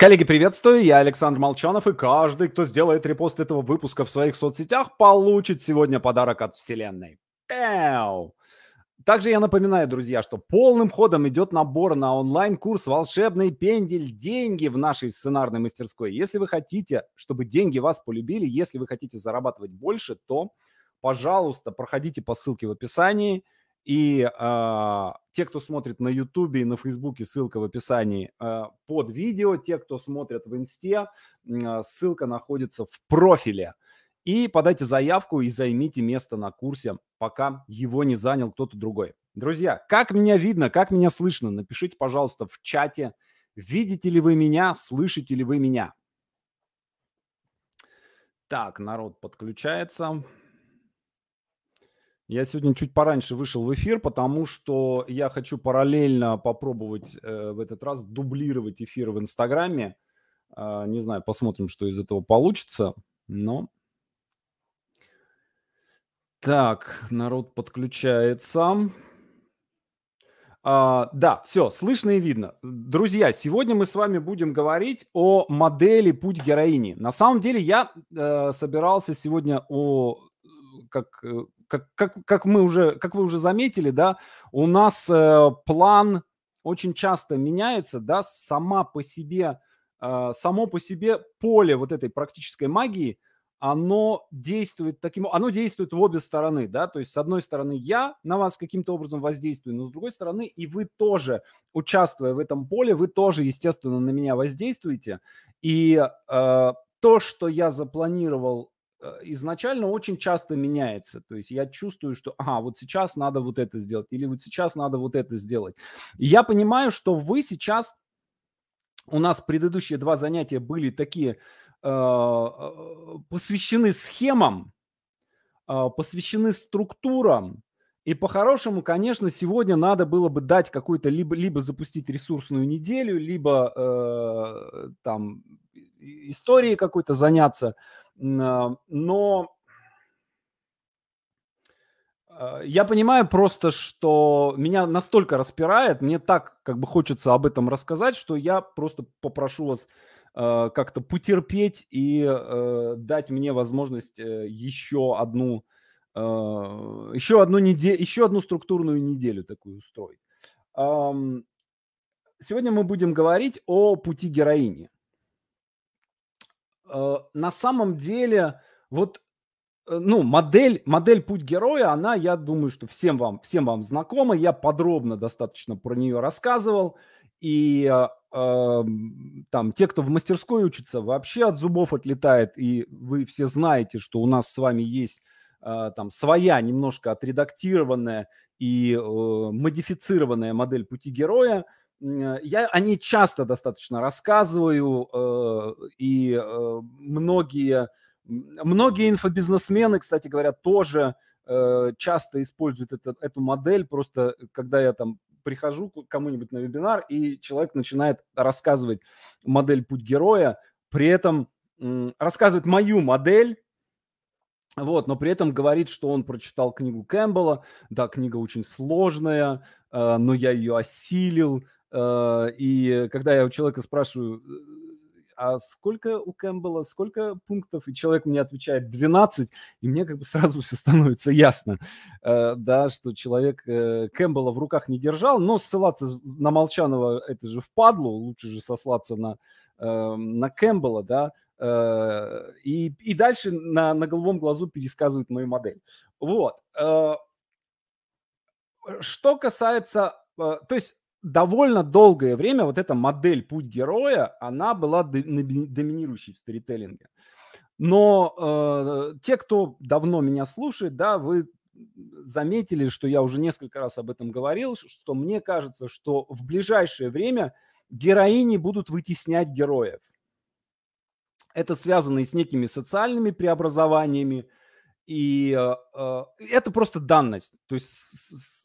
Коллеги, приветствую, я Александр Молчанов, и каждый, кто сделает репост этого выпуска в своих соцсетях, получит сегодня подарок от Вселенной. Пяу! Также я напоминаю, друзья, что полным ходом идет набор на онлайн-курс «Волшебный пендель. Деньги» в нашей сценарной мастерской. Если вы хотите, чтобы деньги вас полюбили, если вы хотите зарабатывать больше, то, пожалуйста, проходите по ссылке в описании – и э, те, кто смотрит на Ютубе и на Фейсбуке, ссылка в описании э, под видео. Те, кто смотрит в Инсте, э, ссылка находится в профиле. И подайте заявку и займите место на курсе, пока его не занял кто-то другой. Друзья, как меня видно, как меня слышно? Напишите, пожалуйста, в чате, видите ли вы меня, слышите ли вы меня. Так, народ подключается. Я сегодня чуть пораньше вышел в эфир, потому что я хочу параллельно попробовать э, в этот раз дублировать эфир в Инстаграме. Э, не знаю, посмотрим, что из этого получится. Но так, народ подключается. А, да, все, слышно и видно. Друзья, сегодня мы с вами будем говорить о модели «Путь героини». На самом деле я э, собирался сегодня о как э, как, как, как мы уже, как вы уже заметили, да, у нас э, план очень часто меняется, да, сама по себе, э, само по себе поле вот этой практической магии, оно действует таким, оно действует в обе стороны, да, то есть с одной стороны я на вас каким-то образом воздействую, но с другой стороны и вы тоже, участвуя в этом поле, вы тоже, естественно, на меня воздействуете, и э, то, что я запланировал изначально очень часто меняется. То есть я чувствую, что, ага, вот сейчас надо вот это сделать, или вот сейчас надо вот это сделать. И я понимаю, что вы сейчас, у нас предыдущие два занятия были такие, э, э посвящены схемам, э, посвящены структурам, и по-хорошему, конечно, сегодня надо было бы дать какой-то, либо, либо запустить ресурсную неделю, либо э, там историей какой-то заняться, а, но а, я понимаю просто, что меня настолько распирает, мне так как бы хочется об этом рассказать, что я просто попрошу вас э, как-то потерпеть и э, дать мне возможность э, еще одну э, еще одну неделю, еще одну структурную неделю такую устроить. Эм, сегодня мы будем говорить о пути героини. Э, на самом деле, вот, э, ну, модель, модель «Путь героя», она, я думаю, что всем вам, всем вам знакома. Я подробно достаточно про нее рассказывал. И э, эм, там те, кто в мастерской учится, вообще от зубов отлетает. И вы все знаете, что у нас с вами есть э, там своя, немножко отредактированная и э, модифицированная модель пути героя – я о ней часто достаточно рассказываю, э, и э, многие, многие инфобизнесмены, кстати говоря, тоже часто используют это, эту модель, просто когда я там прихожу к кому-нибудь на вебинар, и человек начинает рассказывать модель «Путь героя», при этом рассказывает мою модель, вот, но при этом говорит, что он прочитал книгу Кэмпбелла, да, книга очень сложная, но я ее осилил, Э, и когда я у человека спрашиваю, а сколько у Кэмпбелла, сколько пунктов, и человек мне отвечает 12, и мне как бы сразу все становится ясно, э, да, что человек э, Кэмпбелла в руках не держал, но ссылаться на Молчанова это же впадло, лучше же сослаться на, на Кэмпбелла, да, и, и дальше на, на головом глазу пересказывает мою модель. Вот. Что касается, то есть довольно долгое время вот эта модель «Путь героя», она была доминирующей в сторителлинге. Но э, те, кто давно меня слушает, да, вы заметили, что я уже несколько раз об этом говорил, что мне кажется, что в ближайшее время героини будут вытеснять героев. Это связано и с некими социальными преобразованиями, и э, э это просто данность. То есть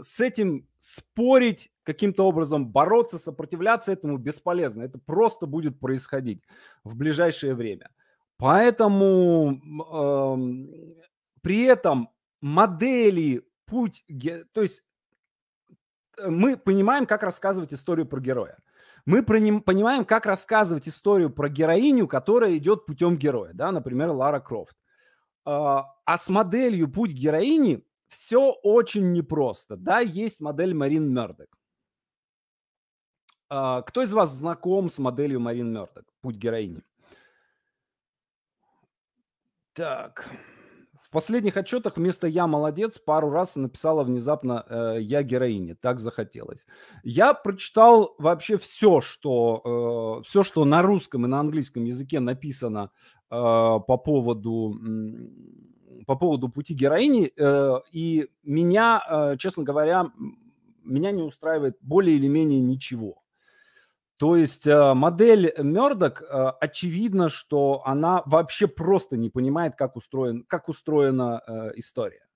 с этим спорить, каким-то образом бороться, сопротивляться этому бесполезно. Это просто будет происходить в ближайшее время. Поэтому э, при этом модели, путь, то есть мы понимаем, как рассказывать историю про героя. Мы понимаем, как рассказывать историю про героиню, которая идет путем героя, да, например, Лара Крофт. А, а с моделью «Путь героини» все очень непросто. Да, есть модель Марин Мердок. Кто из вас знаком с моделью Марин Мердок «Путь героини»? Так. В последних отчетах вместо «я молодец» пару раз написала внезапно э, «я героиня». Так захотелось. Я прочитал вообще все, что, э, все, что на русском и на английском языке написано э, по поводу по поводу пути героини, э, и меня, э, честно говоря, меня не устраивает более или менее ничего. То есть э, модель Мердок, очевидно, что она вообще просто не понимает, как, устроен, как устроена история.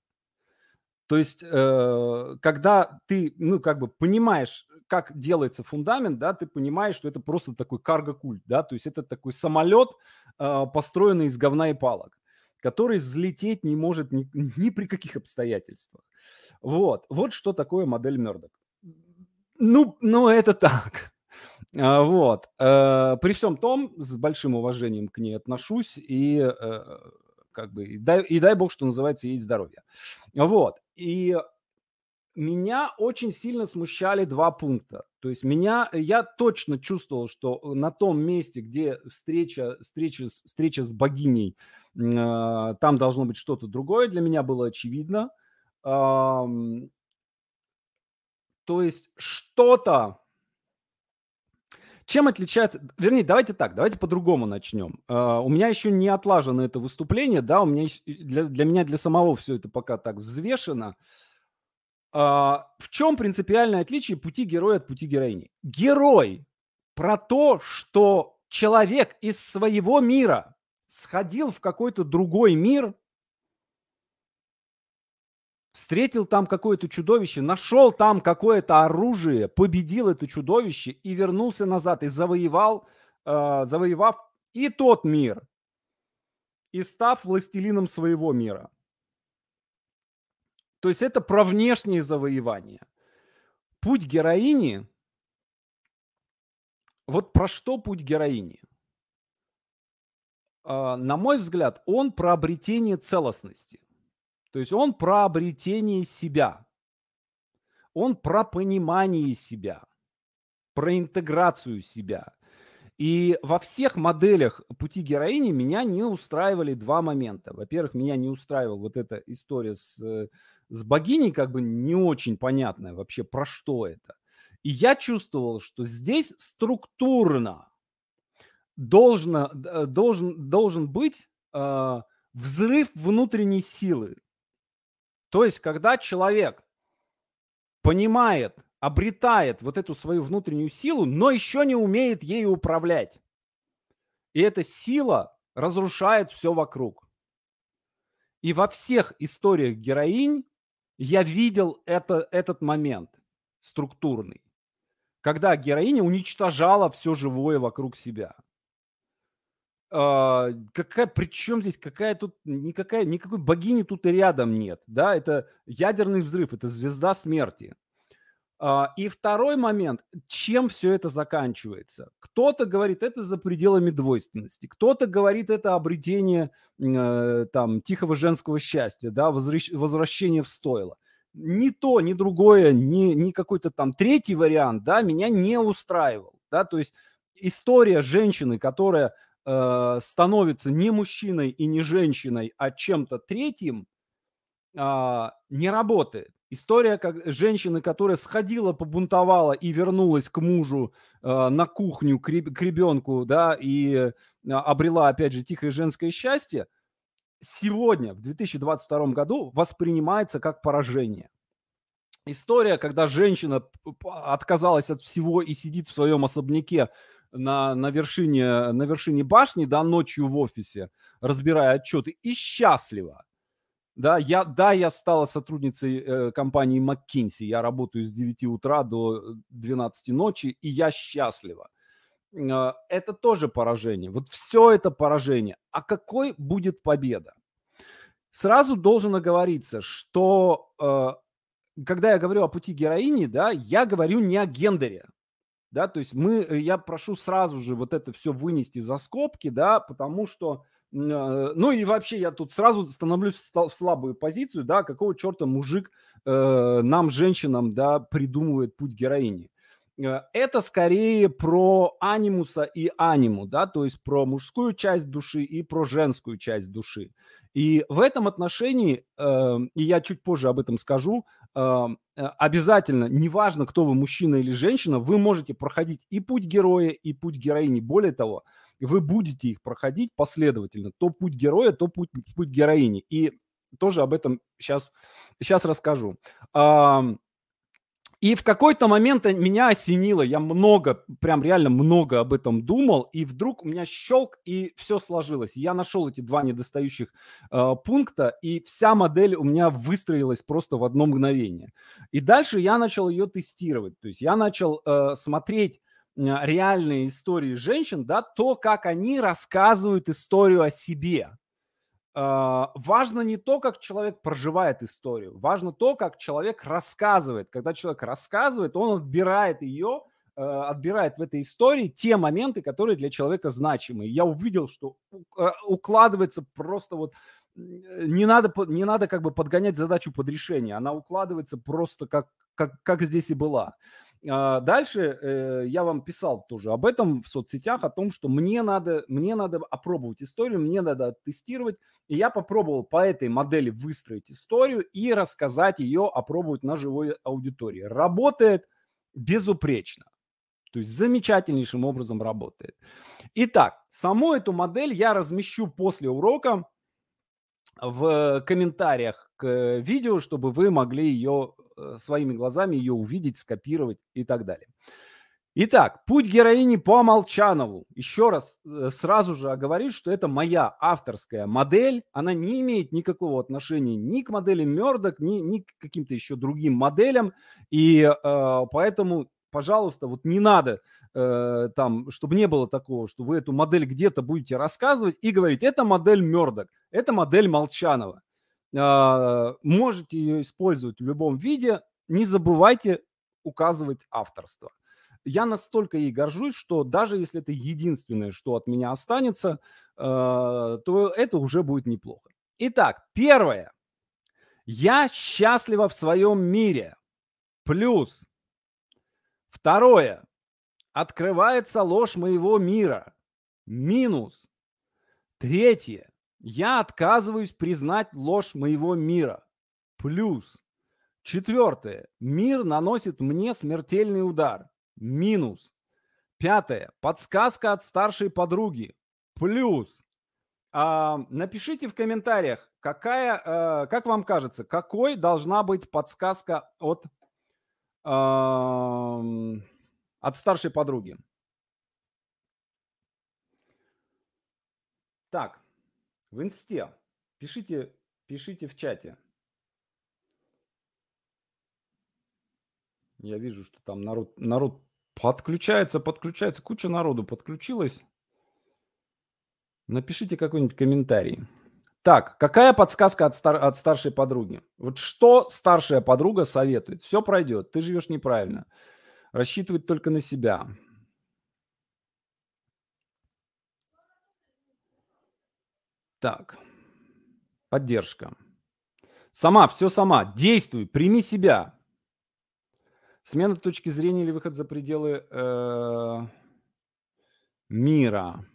То есть, когда ты, ну, как бы понимаешь, как делается фундамент, да, ты понимаешь, что это просто такой карго-культ, да, то есть это такой самолет, построенный из говна и палок, который взлететь не может ни, ни при каких обстоятельствах. Вот, вот что такое модель Мердок. Ну, ну, это так. А, вот. Э, при всем том, с большим уважением к ней отношусь и э, как бы и дай, и дай бог, что называется, ей здоровье. Вот. И меня очень сильно смущали два пункта. То есть меня, я точно чувствовал, что на том месте, где встреча, встреча, встреча с богиней, там должно быть что-то другое, для меня было очевидно. то есть что-то чем отличается... Вернее, давайте так, давайте по-другому начнем. Uh, у меня еще не отлажено это выступление, да, у меня для, для меня, для самого все это пока так взвешено. Uh, в чем принципиальное отличие пути героя от пути героини? Герой про то, что человек из своего мира сходил в какой-то другой мир встретил там какое-то чудовище, нашел там какое-то оружие, победил это чудовище и вернулся назад и завоевал, э, завоевав и тот мир, и став властелином своего мира. То есть это про внешнее завоевание. Путь героини, вот про что путь героини? Э, на мой взгляд, он про обретение целостности – то есть он про обретение себя. Он про понимание себя, про интеграцию себя. И во всех моделях пути героини меня не устраивали два момента. Во-первых, меня не устраивала вот эта история с, с богиней, как бы не очень понятная вообще, про что это. И я чувствовал, что здесь структурно должно, должен, должен быть э, взрыв внутренней силы. То есть, когда человек понимает, обретает вот эту свою внутреннюю силу, но еще не умеет ею управлять. И эта сила разрушает все вокруг. И во всех историях героинь я видел это, этот момент структурный, когда героиня уничтожала все живое вокруг себя. А, какая, причем здесь какая тут, никакая, никакой богини тут и рядом нет, да, это ядерный взрыв, это звезда смерти. А, и второй момент, чем все это заканчивается? Кто-то говорит, это за пределами двойственности, кто-то говорит, это обретение э, там тихого женского счастья, да, возвращение в стойло. Ни то, ни другое, ни, ни какой-то там третий вариант, да, меня не устраивал, да, то есть история женщины, которая э, становится не мужчиной и не женщиной, а чем-то третьим, э, не работает. История как женщины, которая сходила, побунтовала и вернулась к мужу э, на кухню, к, к ребенку, да, и э, обрела, опять же, тихое женское счастье, сегодня, в 2022 году, воспринимается как поражение. История, когда женщина отказалась от всего и сидит в своем особняке на, на, вершине, на вершине башни, да, ночью в офисе, разбирая отчеты, и счастлива. Да, я, да, я стала сотрудницей э, компании McKinsey, я работаю с 9 утра до 12 ночи, и я счастлива. Э, это тоже поражение. Вот все это поражение. А какой будет победа? Сразу должен оговориться, что э, когда я говорю о пути героини, да, я говорю не о гендере. Да, то есть мы, э, я прошу сразу же вот это все вынести за скобки, да, потому что, э, ну и вообще я тут сразу становлюсь в слабую позицию, да, какого черта мужик э, нам, женщинам, да, придумывает путь героини. Это скорее про анимуса и аниму, да, то есть про мужскую часть души и про женскую часть души. И в этом отношении, э, и я чуть позже об этом скажу, обязательно, неважно, кто вы, мужчина или женщина, вы можете проходить и путь героя, и путь героини. Более того, вы будете их проходить последовательно. То путь героя, то путь, путь героини. И тоже об этом сейчас, сейчас расскажу. И в какой-то момент меня осенило, я много, прям реально много об этом думал, и вдруг у меня щелк, и все сложилось. Я нашел эти два недостающих э, пункта, и вся модель у меня выстроилась просто в одно мгновение. И дальше я начал ее тестировать, то есть я начал э, смотреть реальные истории женщин, да, то, как они рассказывают историю о себе. А, важно не то, как человек проживает историю, важно то, как человек рассказывает. Когда человек рассказывает, он отбирает ее, а, отбирает в этой истории те моменты, которые для человека значимы. Я увидел, что а, укладывается просто вот не надо, не надо как бы подгонять задачу под решение, она укладывается просто как, как, как здесь и была. А, дальше э, я вам писал тоже об этом в соцсетях, о том, что мне надо, мне надо опробовать историю, мне надо тестировать. И я попробовал по этой модели выстроить историю и рассказать ее, опробовать на живой аудитории. Работает безупречно. То есть замечательнейшим образом работает. Итак, саму эту модель я размещу после урока в комментариях к видео, чтобы вы могли ее Э, своими глазами ее увидеть, скопировать и так далее. Итак, путь героини по Молчанову. Еще раз э, сразу же оговорюсь, что это моя авторская модель. Она не имеет никакого отношения ни к модели Мердок, ни, ни к каким-то еще другим моделям. И э, поэтому, пожалуйста, вот не надо э, там, чтобы не было такого, что вы эту модель где-то будете рассказывать и говорить, это модель Мердок, это модель Молчанова. А, можете ее использовать в любом виде. Не забывайте указывать авторство. Я настолько ей горжусь, что даже если это единственное, что от меня останется, а, то это уже будет неплохо. Итак, первое. Я счастлива в своем мире. Плюс. Второе. Открывается ложь моего мира. Минус. Третье. Я отказываюсь признать ложь моего мира. Плюс. Четвертое. Мир наносит мне смертельный удар. Минус. Пятое. Подсказка от старшей подруги. Плюс. А, напишите в комментариях, какая, а, как вам кажется, какой должна быть подсказка от, а, от старшей подруги. Так. В инсте. Пишите, пишите в чате. Я вижу, что там народ, народ подключается, подключается. Куча народу подключилась. Напишите какой-нибудь комментарий. Так, какая подсказка от, стар, от старшей подруги? Вот что старшая подруга советует? Все пройдет, ты живешь неправильно. Рассчитывать только на себя. Так. Поддержка. Сама, все сама. Действуй, прими себя. Смена точки зрения или выход за пределы э, мира.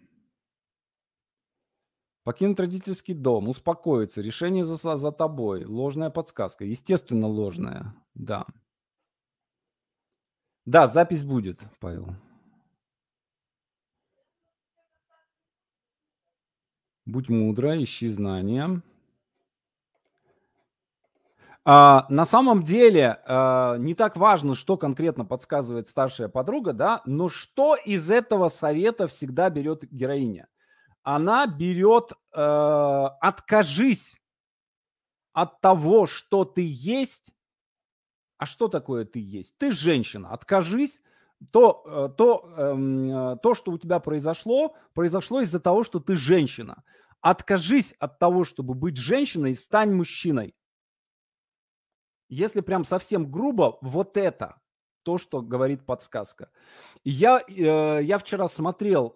Покинуть родительский дом, успокоиться, решение за, за тобой, ложная подсказка. Естественно, ложная, да. Да, запись будет, Павел. Будь мудро, ищи знания. А, на самом деле а, не так важно, что конкретно подсказывает старшая подруга, да, но что из этого совета всегда берет героиня? Она берет а, «откажись от того, что ты есть». А что такое ты есть? Ты женщина. Откажись то, э, то, эм, э, то, что у тебя произошло, произошло из-за того, что ты женщина. Откажись от того, чтобы быть женщиной, стань мужчиной. Если прям совсем грубо, вот это то, что говорит подсказка. Я, э, я вчера смотрел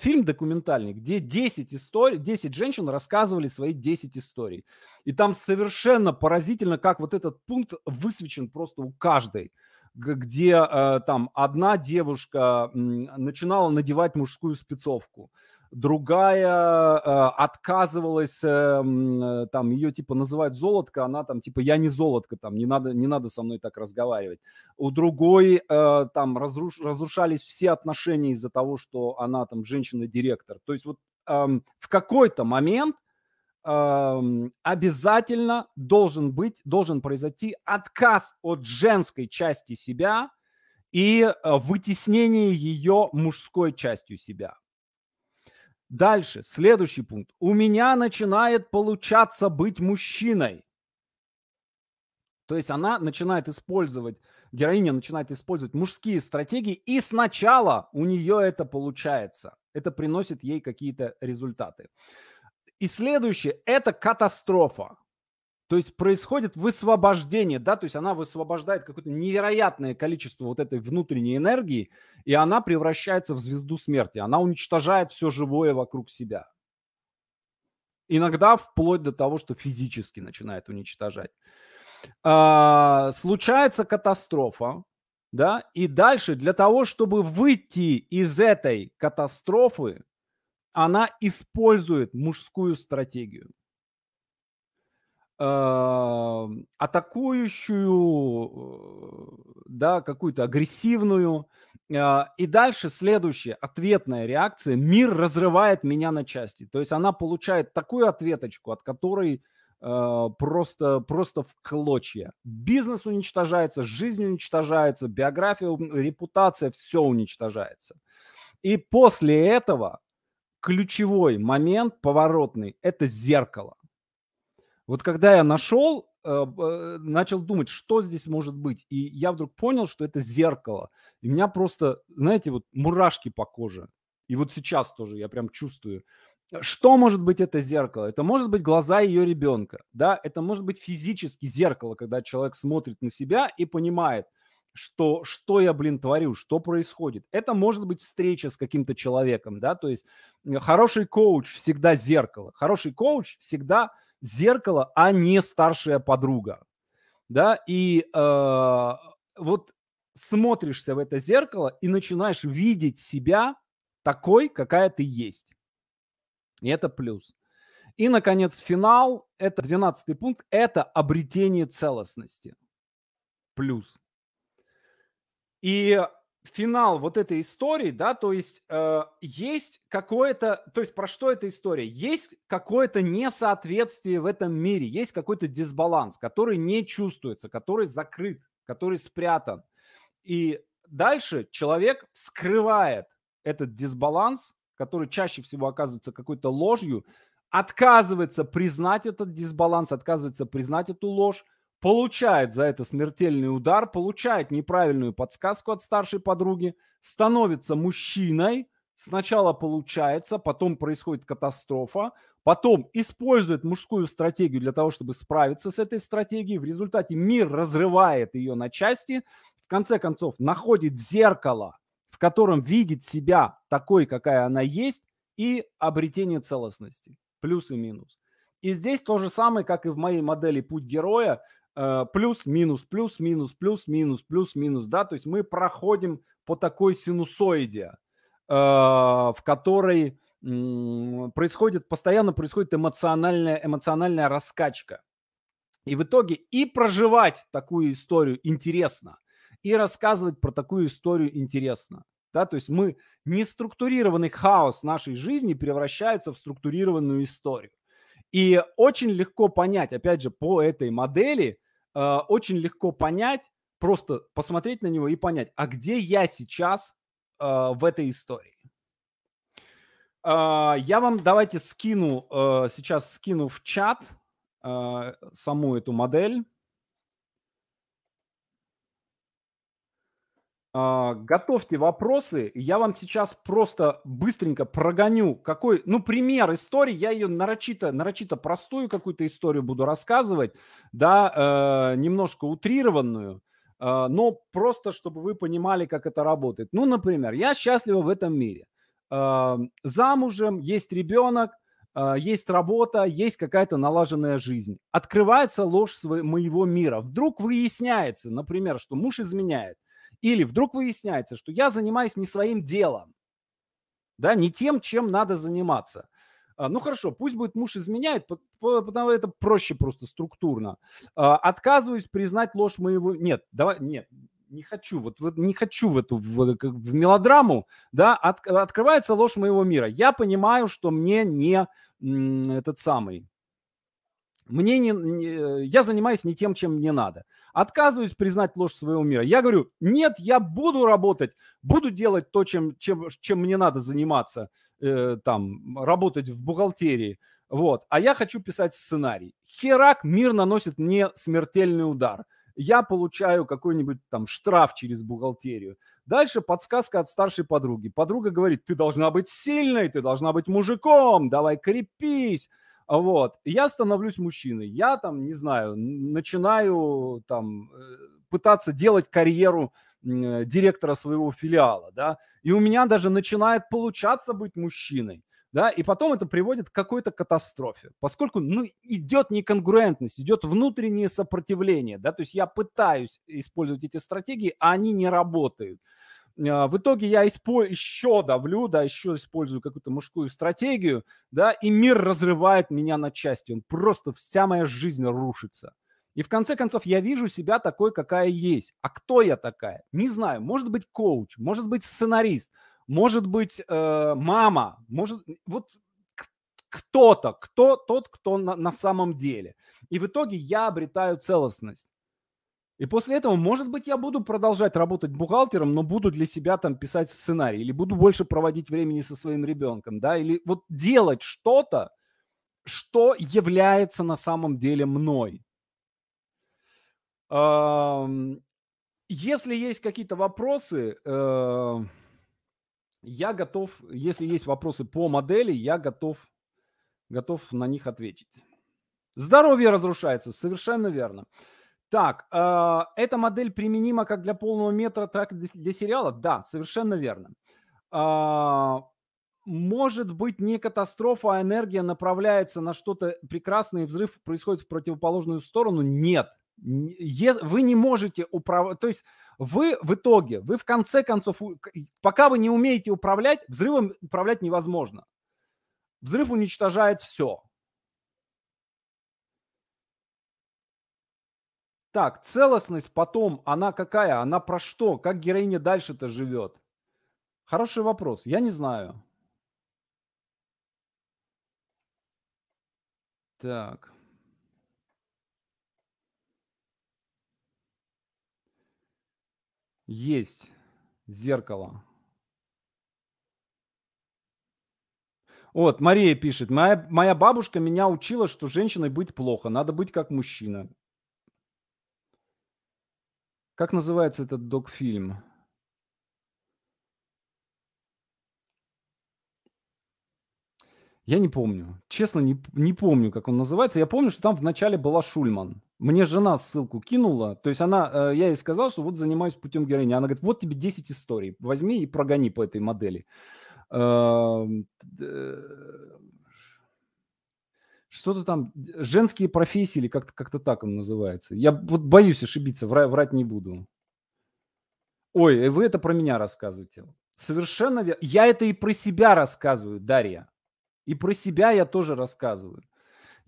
фильм документальный, где 10 историй, 10 женщин рассказывали свои 10 историй. И там совершенно поразительно, как вот этот пункт высвечен просто у каждой где э, там одна девушка начинала надевать мужскую спецовку, другая э, отказывалась, э, там ее типа называют золотко, она там типа я не золотко, там не надо, не надо со мной так разговаривать. У другой там разруш, разрушались все отношения из-за того, что она там женщина-директор. То есть вот э, в какой-то момент обязательно должен быть, должен произойти отказ от женской части себя и э, вытеснение ее мужской частью себя. Дальше, следующий пункт. У меня начинает получаться быть мужчиной. То есть она начинает использовать, героиня начинает использовать мужские стратегии, и сначала у нее это получается. Это приносит ей какие-то результаты. И следующее – это катастрофа. То есть происходит высвобождение, да, то есть она высвобождает какое-то невероятное количество вот этой внутренней энергии, и она превращается в звезду смерти. Она уничтожает все живое вокруг себя. Иногда вплоть до того, что физически начинает уничтожать. А, случается катастрофа, да, и дальше для того, чтобы выйти из этой катастрофы, она использует мужскую стратегию атакующую, э, да, какую-то агрессивную. А, и дальше следующая ответная реакция. Мир разрывает меня на части. То есть она получает такую ответочку, от которой э, просто, просто в клочья. Бизнес уничтожается, жизнь уничтожается, биография, репутация, все уничтожается. И после этого ключевой момент поворотный – это зеркало. Вот когда я нашел, э, э, начал думать, что здесь может быть, и я вдруг понял, что это зеркало. И меня просто, знаете, вот мурашки по коже. И вот сейчас тоже я прям чувствую. Что может быть это зеркало? Это может быть глаза ее ребенка, да, это может быть физически зеркало, когда человек смотрит на себя и понимает, что, что я, блин, творю, что происходит. Это может быть встреча с каким-то человеком, да, то есть хороший коуч всегда зеркало, хороший коуч всегда зеркало, а не старшая подруга. Да, и э, вот смотришься в это зеркало и начинаешь видеть себя такой, какая ты есть. И это плюс. И, наконец, финал, это 12 пункт, это обретение целостности. Плюс. И финал вот этой истории, да, то есть э, есть какое-то, то есть про что эта история? Есть какое-то несоответствие в этом мире, есть какой-то дисбаланс, который не чувствуется, который закрыт, который спрятан. И дальше человек вскрывает этот дисбаланс, который чаще всего оказывается какой-то ложью, отказывается признать этот дисбаланс, отказывается признать эту ложь, получает за это смертельный удар, получает неправильную подсказку от старшей подруги, становится мужчиной, сначала получается, потом происходит катастрофа, потом использует мужскую стратегию для того, чтобы справиться с этой стратегией, в результате мир разрывает ее на части, в конце концов находит зеркало, в котором видит себя такой, какая она есть, и обретение целостности, плюс и минус. И здесь то же самое, как и в моей модели «Путь героя», Э, плюс, минус, плюс, минус, плюс, минус, плюс, минус, да, то есть мы проходим по такой синусоиде, э, в которой происходит, постоянно происходит эмоциональная, эмоциональная раскачка. И в итоге и проживать такую историю интересно, и рассказывать про такую историю интересно. Да, то есть мы неструктурированный хаос нашей жизни превращается в структурированную историю. И очень легко понять, опять же, по этой модели, очень легко понять, просто посмотреть на него и понять, а где я сейчас э, в этой истории. Э, я вам давайте скину, э, сейчас скину в чат э, саму эту модель. Готовьте вопросы. Я вам сейчас просто быстренько прогоню, какой, ну, пример истории. Я ее нарочито, нарочито простую какую-то историю буду рассказывать, да, э, немножко утрированную, э, но просто, чтобы вы понимали, как это работает. Ну, например, я счастлива в этом мире. Э, замужем, есть ребенок, есть работа, есть какая-то налаженная жизнь. Открывается ложь своего, моего мира. Вдруг выясняется, например, что муж изменяет. Или вдруг выясняется, что я занимаюсь не своим делом, да, не тем, чем надо заниматься. А, ну хорошо, пусть будет муж изменяет, потому что это проще просто структурно. А, отказываюсь признать ложь моего... Нет, давай, нет, не хочу, вот, вот не хочу в эту в, в мелодраму, да, от, открывается ложь моего мира. Я понимаю, что мне не этот самый, мне не, я занимаюсь не тем, чем мне надо. Отказываюсь признать ложь своего мира. Я говорю, нет, я буду работать, буду делать то, чем, чем, чем мне надо заниматься, э, там, работать в бухгалтерии. Вот. А я хочу писать сценарий. Херак, мир наносит мне смертельный удар. Я получаю какой-нибудь там штраф через бухгалтерию. Дальше подсказка от старшей подруги. Подруга говорит, ты должна быть сильной, ты должна быть мужиком, давай крепись. Вот. Я становлюсь мужчиной. Я там, не знаю, начинаю там э, пытаться делать карьеру директора своего филиала, да, и у меня даже начинает получаться быть мужчиной, да, и потом это приводит к какой-то катастрофе, поскольку, ну, идет неконгруентность, идет внутреннее сопротивление, да, то есть я пытаюсь использовать эти стратегии, а они не работают. А, в итоге я еще давлю, да, еще использую какую-то мужскую стратегию, да, и мир разрывает меня на части. Он просто, вся моя жизнь рушится. И в конце концов я вижу себя такой, какая есть. А кто я такая? Не знаю. Может быть коуч, может быть сценарист, может быть э, мама, может вот кто-то, кто тот, кто на, на самом деле. И в итоге я обретаю целостность. И после этого, может быть, я буду продолжать работать бухгалтером, но буду для себя там писать сценарий, или буду больше проводить времени со своим ребенком, да, или вот делать что-то, что является на самом деле мной. Если есть какие-то вопросы, э, я готов, если есть вопросы по модели, я готов, готов на них ответить. Здоровье разрушается, совершенно верно. Так, э, эта модель применима как для полного метра, так и для, сериала? Да, совершенно верно. Э, может быть не катастрофа, а энергия направляется на что-то прекрасное, и взрыв происходит в противоположную сторону? Нет. Вы не можете управлять, то есть вы в итоге, вы в конце концов, пока вы не умеете управлять, взрывом управлять невозможно. Взрыв уничтожает все. Так, целостность потом, она какая? Она про что? Как героиня дальше-то живет? Хороший вопрос. Я не знаю. Так. Есть зеркало. Вот, Мария пишет. Моя, моя бабушка меня учила, что женщиной быть плохо, надо быть как мужчина. Как называется этот док-фильм? Я не помню. Честно, не, не помню, как он называется. Я помню, что там вначале была Шульман. Мне жена ссылку кинула. То есть она, э, я ей сказал, что вот занимаюсь путем героини. Она говорит, вот тебе 10 историй. Возьми и прогони по этой модели. Что-то там, женские профессии или как-то как так он называется. Я вот боюсь ошибиться, врать, врать не буду. Ой, вы это про меня рассказываете. Совершенно верно. Я это и про себя рассказываю, Дарья. И про себя я тоже рассказываю.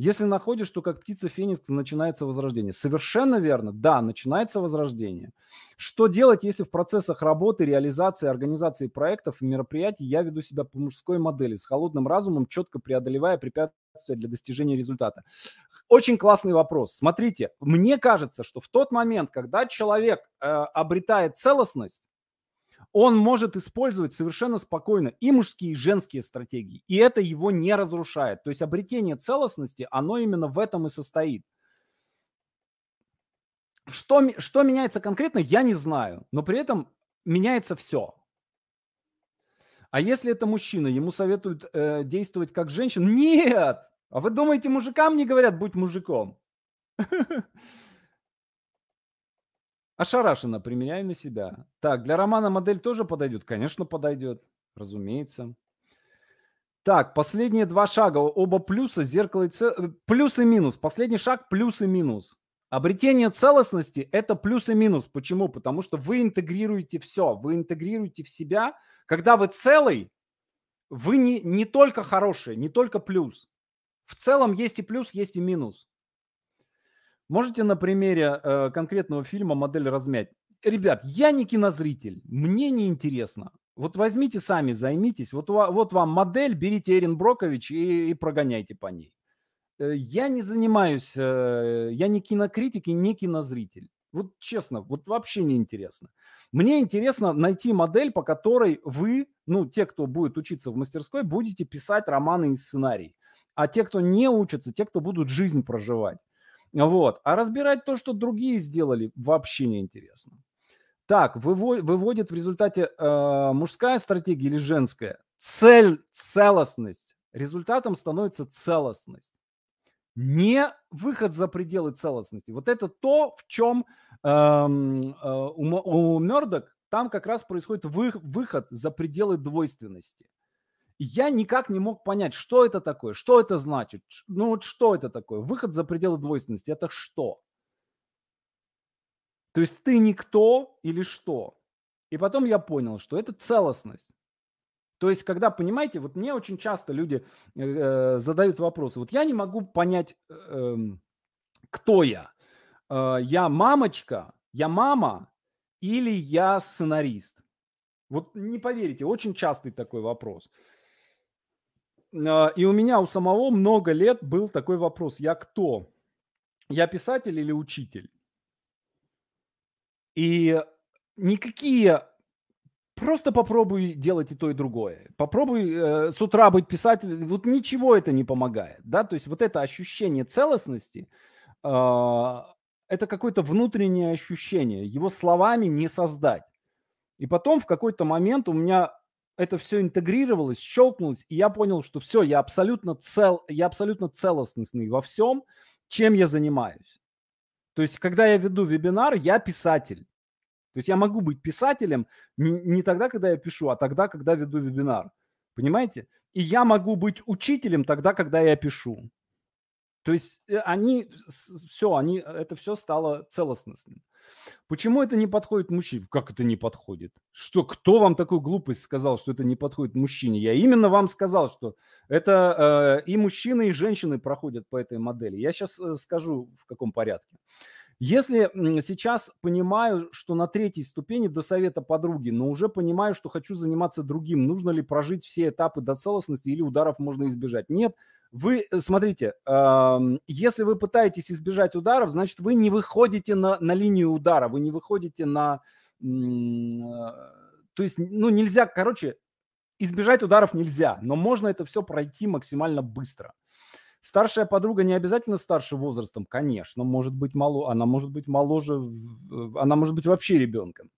Если находишь, то как птица Феникс начинается возрождение. Совершенно верно. Да, начинается возрождение. Что делать, если в процессах работы, реализации, организации проектов и мероприятий я веду себя по мужской модели, с холодным разумом, четко преодолевая препятствия для достижения результата? Очень классный вопрос. Смотрите, мне кажется, что в тот момент, когда человек э, обретает целостность, он может использовать совершенно спокойно и мужские, и женские стратегии. И это его не разрушает. То есть обретение целостности, оно именно в этом и состоит. Что, что меняется конкретно, я не знаю. Но при этом меняется все. А если это мужчина, ему советуют э, действовать как женщина? Нет! А вы думаете, мужикам не говорят, будь мужиком? Ошарашенно применяю на себя. Так, для романа модель тоже подойдет? Конечно, подойдет. Разумеется. Так, последние два шага. Оба плюса, зеркало и цел... Э, плюс и минус. Последний шаг плюс и минус. Обретение целостности – это плюс и минус. Почему? Потому что вы интегрируете все. Вы интегрируете в себя. Когда вы целый, вы не, не только хорошие, не только плюс. В целом есть и плюс, есть и минус. Можете на примере э, конкретного фильма модель размять? Ребят, я не кинозритель, мне не интересно. Вот возьмите сами, займитесь. Вот, вот вам модель, берите Эрин Брокович и, и прогоняйте по ней. Э, я не занимаюсь, э, я не кинокритик и не кинозритель. Вот честно, вот вообще не интересно. Мне интересно найти модель, по которой вы, ну, те, кто будет учиться в мастерской, будете писать романы и сценарии. А те, кто не учатся, те, кто будут жизнь проживать. Вот. А разбирать то, что другие сделали, вообще не интересно. Так, выводит в результате э, мужская стратегия или женская? Цель, целостность. Результатом становится целостность не выход за пределы целостности. Вот это то, в чем эм, э, у, у Мердок там как раз происходит вы, выход за пределы двойственности. Я никак не мог понять, что это такое, что это значит. Ну вот что это такое? Выход за пределы двойственности – это что? То есть ты никто или что? И потом я понял, что это целостность. То есть, когда, понимаете, вот мне очень часто люди э, э задают вопросы. Вот я не могу понять, э, эм, кто я. Э, я мамочка, я мама или я сценарист? Вот не поверите, очень частый такой вопрос. Э, и у меня у самого много лет был такой вопрос. Я кто? Я писатель или учитель? И никакие Просто попробуй делать и то, и другое. Попробуй э, с утра быть писателем. Вот ничего это не помогает. Да? То есть вот это ощущение целостности, э, это какое-то внутреннее ощущение. Его словами не создать. И потом в какой-то момент у меня это все интегрировалось, щелкнулось, и я понял, что все, я абсолютно цел, я абсолютно целостный во всем, чем я занимаюсь. То есть, когда я веду вебинар, я писатель. То есть я могу быть писателем не, не тогда, когда я пишу, а тогда, когда веду вебинар. Понимаете? И я могу быть учителем тогда, когда я пишу. То есть э, они, все, они, это все стало целостностным. Почему это не подходит мужчине? Как это не подходит? Что, кто вам такую глупость сказал, что это не подходит мужчине? Я именно вам сказал, что это э, и мужчины, и женщины проходят по этой модели. Я сейчас э, скажу, в каком порядке. Если сейчас понимаю, что на третьей ступени до совета подруги, но уже понимаю, что хочу заниматься другим, нужно ли прожить все этапы до целостности или ударов можно избежать? Нет, вы, э, смотрите, если вы пытаетесь избежать ударов, значит, вы не выходите на, на линию удара, вы не выходите на... Э, то есть, ну, нельзя, короче, избежать ударов нельзя, но можно это все пройти максимально быстро. Старшая подруга не обязательно старше возрастом, конечно, может быть мало, она может быть моложе, она может быть вообще ребенком.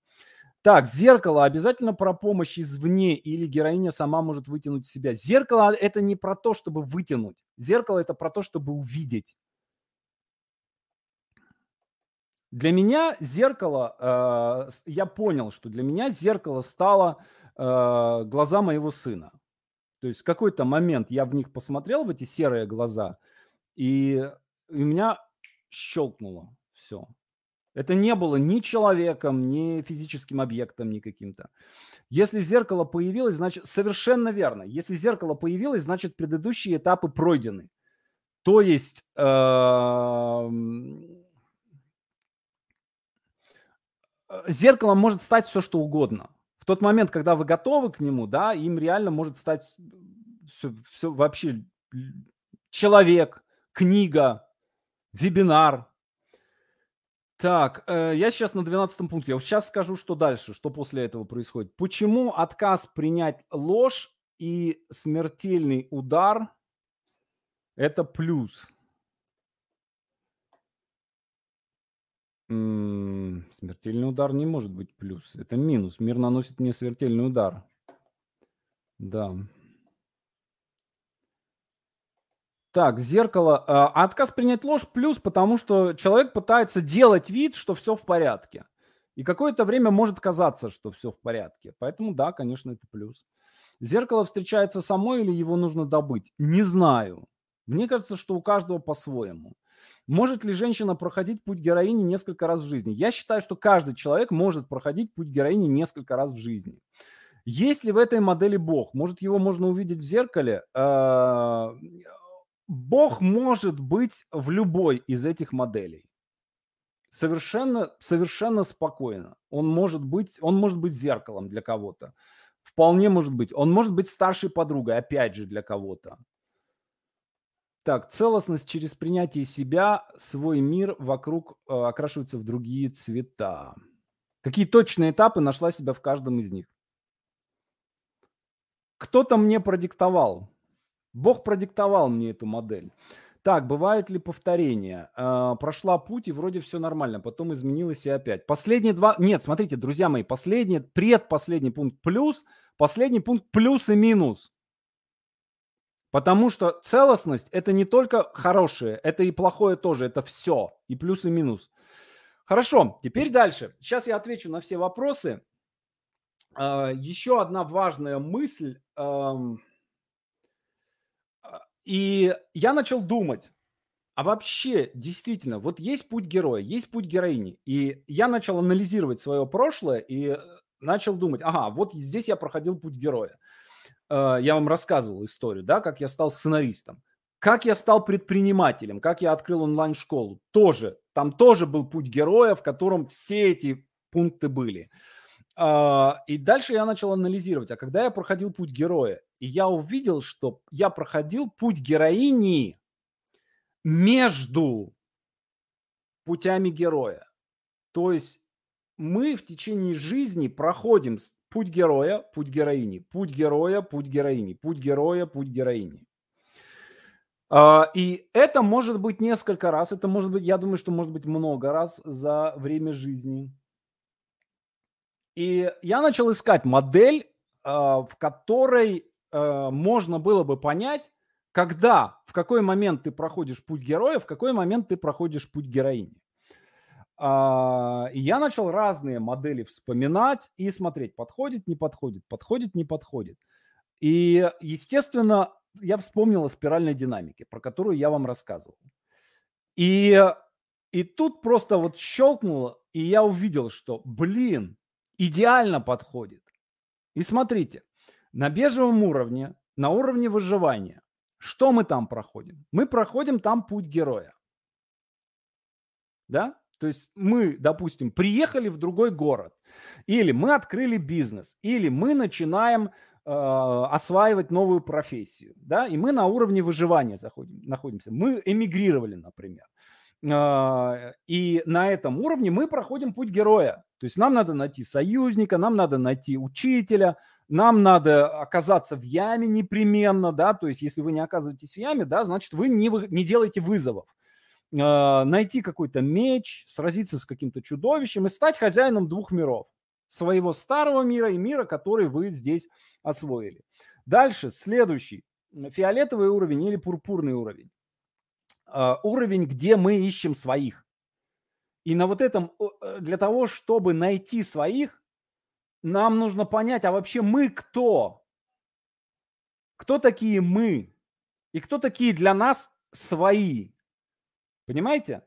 Так, зеркало обязательно про помощь извне или героиня сама может вытянуть себя. Зеркало это не про то, чтобы вытянуть. Зеркало это про то, чтобы увидеть. Для меня зеркало, э, я понял, что для меня зеркало стало э, глаза моего сына. То есть в какой-то момент я в них посмотрел, в эти серые глаза, и у меня щелкнуло все. Это не было ни человеком, ни физическим объектом, ни каким-то. Если зеркало появилось, значит, совершенно верно. Если зеркало появилось, значит, предыдущие этапы пройдены. То есть эм, э, зеркалом может стать все, что угодно в тот момент, когда вы готовы к нему, да, им реально может стать все, все вообще человек, книга, вебинар. Так, э, я сейчас на 12 пункте. Я сейчас скажу, что дальше, что после этого происходит. Почему отказ принять ложь и смертельный удар – это плюс? М, Смертельный удар не может быть плюс. Это минус. Мир наносит мне смертельный удар. Да. Так, зеркало. а, Отказ принять ложь плюс, потому что человек пытается делать вид, что все в порядке. И какое-то время может казаться, что все в порядке. Поэтому да, конечно, это плюс. Зеркало встречается само или его нужно добыть? Не знаю. Мне кажется, что у каждого по-своему. Может ли женщина проходить путь героини несколько раз в жизни? Я считаю, что каждый человек может проходить путь героини несколько раз в жизни. Есть ли в этой модели Бог? Может, его можно увидеть в зеркале? А, Бог может быть в любой из этих моделей. Совершенно, совершенно спокойно. Он может быть, он может быть зеркалом для кого-то. Вполне может быть. Он может быть старшей подругой, опять же, для кого-то. Так, целостность через принятие себя, свой мир вокруг э, окрашивается в другие цвета. Какие точные этапы нашла себя в каждом из них? Кто-то мне продиктовал. Бог продиктовал мне эту модель. Так, бывают ли повторения? Э, прошла путь, и вроде все нормально, потом изменилось и опять. Последние два... Нет, смотрите, друзья мои, последний, предпоследний пункт плюс, последний пункт плюс и минус. Потому что целостность – это не только хорошее, это и плохое тоже, это все, и плюс, и минус. Хорошо, теперь дальше. Сейчас я отвечу на все вопросы. А, еще одна важная мысль. А, и я начал думать, а вообще, действительно, вот есть путь героя, есть путь героини. И я начал анализировать свое прошлое и э, начал думать, ага, вот здесь я проходил путь героя. Э, я вам рассказывал историю, да, как я стал сценаристом. Как я стал предпринимателем, как я открыл онлайн-школу, тоже, там тоже был путь героя, в котором все эти пункты были. А, и дальше я начал анализировать, а когда я проходил путь героя, и я увидел, что я проходил путь героини между путями героя. То есть мы в течение жизни проходим путь героя, путь героини, путь героя, путь героини, путь героя, путь героини. А, и это может быть несколько раз, это может быть, я думаю, что может быть много раз за время жизни. И я начал искать модель, а, в которой а, можно было бы понять, когда, в какой момент ты проходишь путь героя, в какой момент ты проходишь путь героини. А, и я начал разные модели вспоминать и смотреть, подходит, не подходит, подходит, не подходит. И, естественно, я вспомнил о спиральной динамике, про которую я вам рассказывал. И, и тут просто вот щелкнуло, и я увидел, что, блин, идеально подходит. И смотрите, на бежевом уровне, на уровне выживания, что мы там проходим? Мы проходим там путь героя. Да? То есть мы, допустим, приехали в другой город, или мы открыли бизнес, или мы начинаем э, осваивать новую профессию, да, и мы на уровне выживания заходим, находимся. Мы эмигрировали, например. Э, и на этом уровне мы проходим путь героя. То есть нам надо найти союзника, нам надо найти учителя, нам надо оказаться в яме непременно, да, то есть если вы не оказываетесь в яме, да, значит вы не, вы, не делаете вызовов. А, найти какой-то меч, сразиться с каким-то чудовищем и стать хозяином двух миров. Своего старого мира и мира, который вы здесь освоили. Дальше, следующий. Фиолетовый уровень или пурпурный уровень. А, уровень, где мы ищем своих. И на вот этом, э, для того, чтобы найти своих, нам нужно понять, а вообще мы кто? Кто такие мы? И кто такие для нас свои? Понимаете?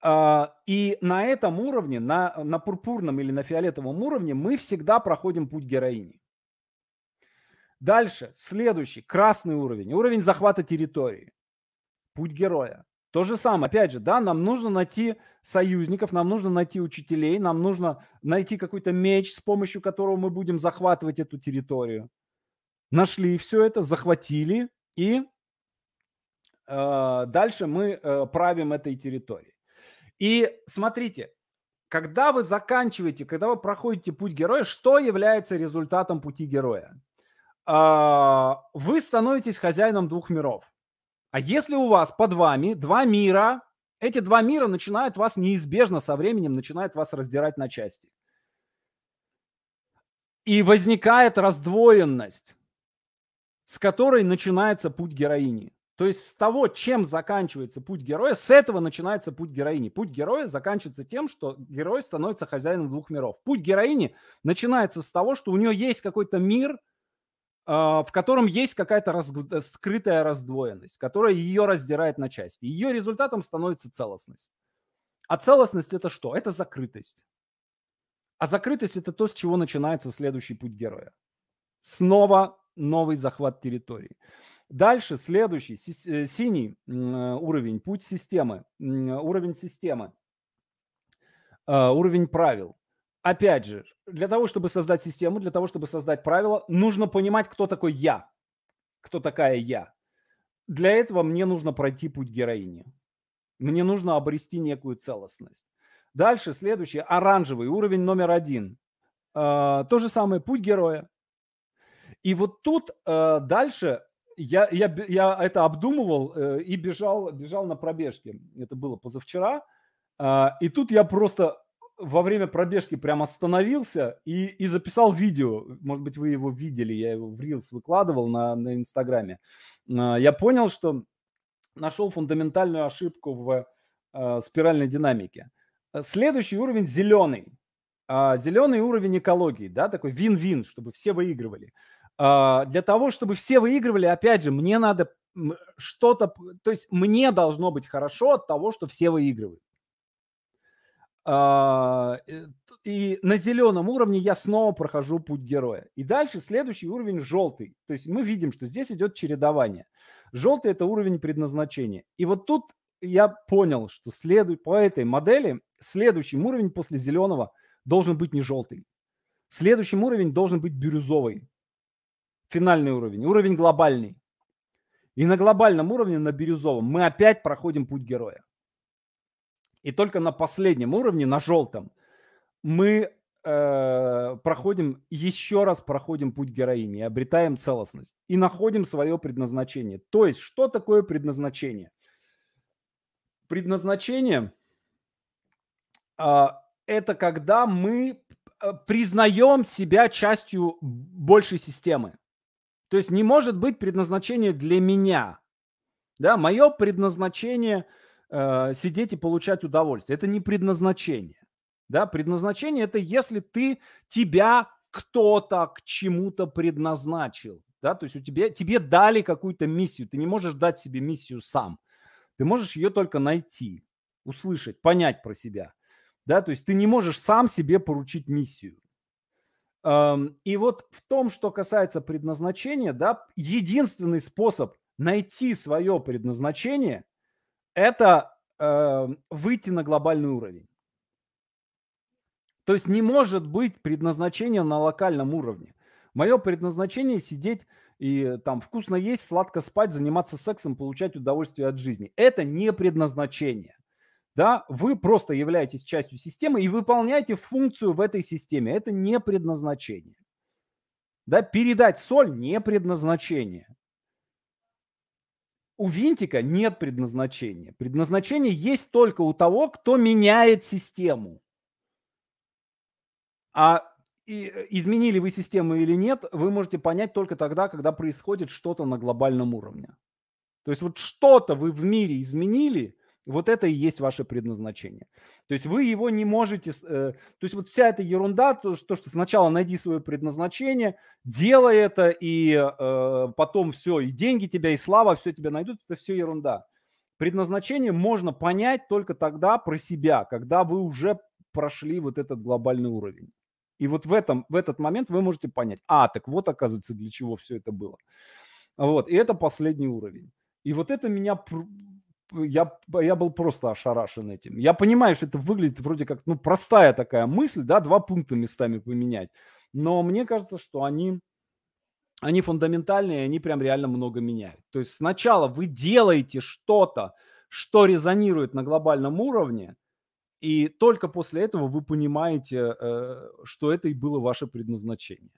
А, и на этом уровне, на, на пурпурном или на фиолетовом уровне мы всегда проходим путь героини. Дальше, следующий, красный уровень, уровень захвата территории. Путь героя. То же самое, опять же, да, нам нужно найти союзников, нам нужно найти учителей, нам нужно найти какой-то меч, с помощью которого мы будем захватывать эту территорию. Нашли все это, захватили и дальше мы э, правим этой территорией. И смотрите, когда вы заканчиваете, когда вы проходите путь героя, что является результатом пути героя? А, вы становитесь хозяином двух миров. А если у вас под вами два мира, Эти два мира начинают вас неизбежно со временем, начинают вас раздирать на части. И возникает раздвоенность, с которой начинается путь героини. То есть с того, чем заканчивается путь героя, с этого начинается путь героини. Путь героя заканчивается тем, что герой становится хозяином двух миров. Путь героини начинается с того, что у нее есть какой-то мир, а, в котором есть какая-то раз, э, скрытая раздвоенность, которая ее раздирает на части. Ее результатом становится целостность. А целостность это что? Это закрытость. А закрытость это то, с чего начинается следующий путь героя. Снова новый захват территории. Дальше следующий, э, синий э, уровень, путь системы, уровень системы, уровень правил. Опять же, для того, чтобы создать систему, для того, чтобы создать правила, нужно понимать, кто такой я, кто такая я. Для этого мне нужно пройти путь героини. Мне нужно обрести некую целостность. Дальше следующий, оранжевый, уровень номер один. То же самое, путь героя. И вот тут э, дальше я, я, я это обдумывал э, и бежал, бежал на пробежке. Это было позавчера. Э, и тут я просто во время пробежки прям остановился и, и записал видео. Может быть, вы его видели, я его в Reels выкладывал на, на Инстаграме. Э, я понял, что нашел фундаментальную ошибку в э, спиральной динамике. Следующий уровень зеленый. Э, зеленый уровень экологии, да, такой вин-вин, чтобы все выигрывали. А, для того, чтобы все выигрывали, опять же, мне надо что-то, то есть мне должно быть хорошо от того, что все выигрывают. А, э, и на зеленом уровне я снова прохожу путь героя. И дальше следующий уровень желтый. То есть мы видим, что здесь идет чередование. Желтый это уровень предназначения. И вот тут я понял, что следует по этой модели следующий уровень после зеленого должен быть не желтый. Следующий уровень должен быть бирюзовый финальный уровень, уровень глобальный. И на глобальном уровне, на бирюзовом, мы опять проходим путь героя. И только на последнем уровне, на желтом, мы э, проходим, еще раз проходим путь героини, обретаем целостность и находим свое предназначение. То есть, что такое предназначение? Предназначение э, это когда мы э, признаем себя частью большей системы. То есть не может быть предназначение для меня. Да, мое предназначение э, сидеть и получать удовольствие. Это не предназначение. Да, предназначение это если ты тебя кто-то к чему-то предназначил. Да, то есть у тебя, тебе дали какую-то миссию. Ты не можешь дать себе миссию сам. Ты можешь ее только найти, услышать, понять про себя. Да, то есть ты не можешь сам себе поручить миссию. И вот в том, что касается предназначения, да, единственный способ найти свое предназначение – это э, выйти на глобальный уровень. То есть не может быть предназначения на локальном уровне. Мое предназначение сидеть и там вкусно есть, сладко спать, заниматься сексом, получать удовольствие от жизни. Это не предназначение да, вы просто являетесь частью системы и выполняете функцию в этой системе. Это не предназначение. Да, передать соль не предназначение. У винтика нет предназначения. Предназначение есть только у того, кто меняет систему. А изменили вы систему или нет, вы можете понять только тогда, когда происходит что-то на глобальном уровне. То есть вот что-то вы в мире изменили – вот это и есть ваше предназначение. То есть вы его не можете... Э, то есть вот вся эта ерунда, то, что сначала найди свое предназначение, делай это, и э, потом все, и деньги тебя, и слава, все тебя найдут, это все ерунда. Предназначение можно понять только тогда про себя, когда вы уже прошли вот этот глобальный уровень. И вот в, этом, в этот момент вы можете понять, а, так вот, оказывается, для чего все это было. Вот, и это последний уровень. И вот это меня я, я был просто ошарашен этим. Я понимаю, что это выглядит вроде как, ну, простая такая мысль, да, два пункта местами поменять. Но мне кажется, что они, они фундаментальные, они прям реально много меняют. То есть сначала вы делаете что-то, что резонирует на глобальном уровне, и только после этого вы понимаете, э, что это и было ваше предназначение.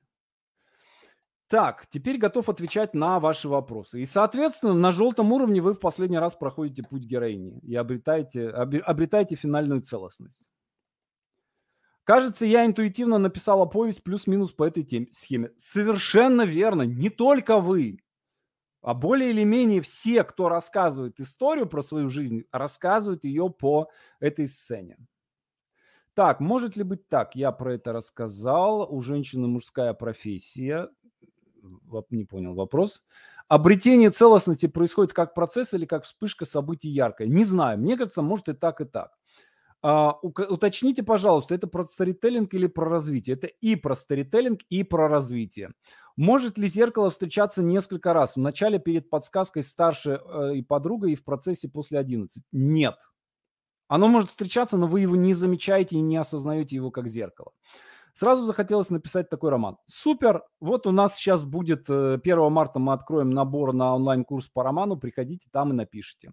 Так, теперь готов отвечать на ваши вопросы. И, соответственно, на желтом уровне вы в последний раз проходите путь героини и обретаете, обретаете финальную целостность. Кажется, я интуитивно написала повесть плюс-минус по этой теме, схеме. Совершенно верно. Не только вы, а более или менее все, кто рассказывает историю про свою жизнь, рассказывают ее по этой сцене. Так, может ли быть так? Я про это рассказал. У женщины мужская профессия не понял вопрос. Обретение целостности происходит как процесс или как вспышка событий яркая? Не знаю. Мне кажется, может и так, и так. А, уточните, пожалуйста, это про сторителлинг или про развитие? Это и про сторителлинг, и про развитие. Может ли зеркало встречаться несколько раз? Вначале перед подсказкой старше э, и подругой, и в процессе после 11? Нет. Оно может встречаться, но вы его не замечаете и не осознаете его как зеркало. Сразу захотелось написать такой роман. Супер! Вот у нас сейчас будет 1 э, марта мы откроем набор на онлайн-курс по роману. Приходите, там и напишите.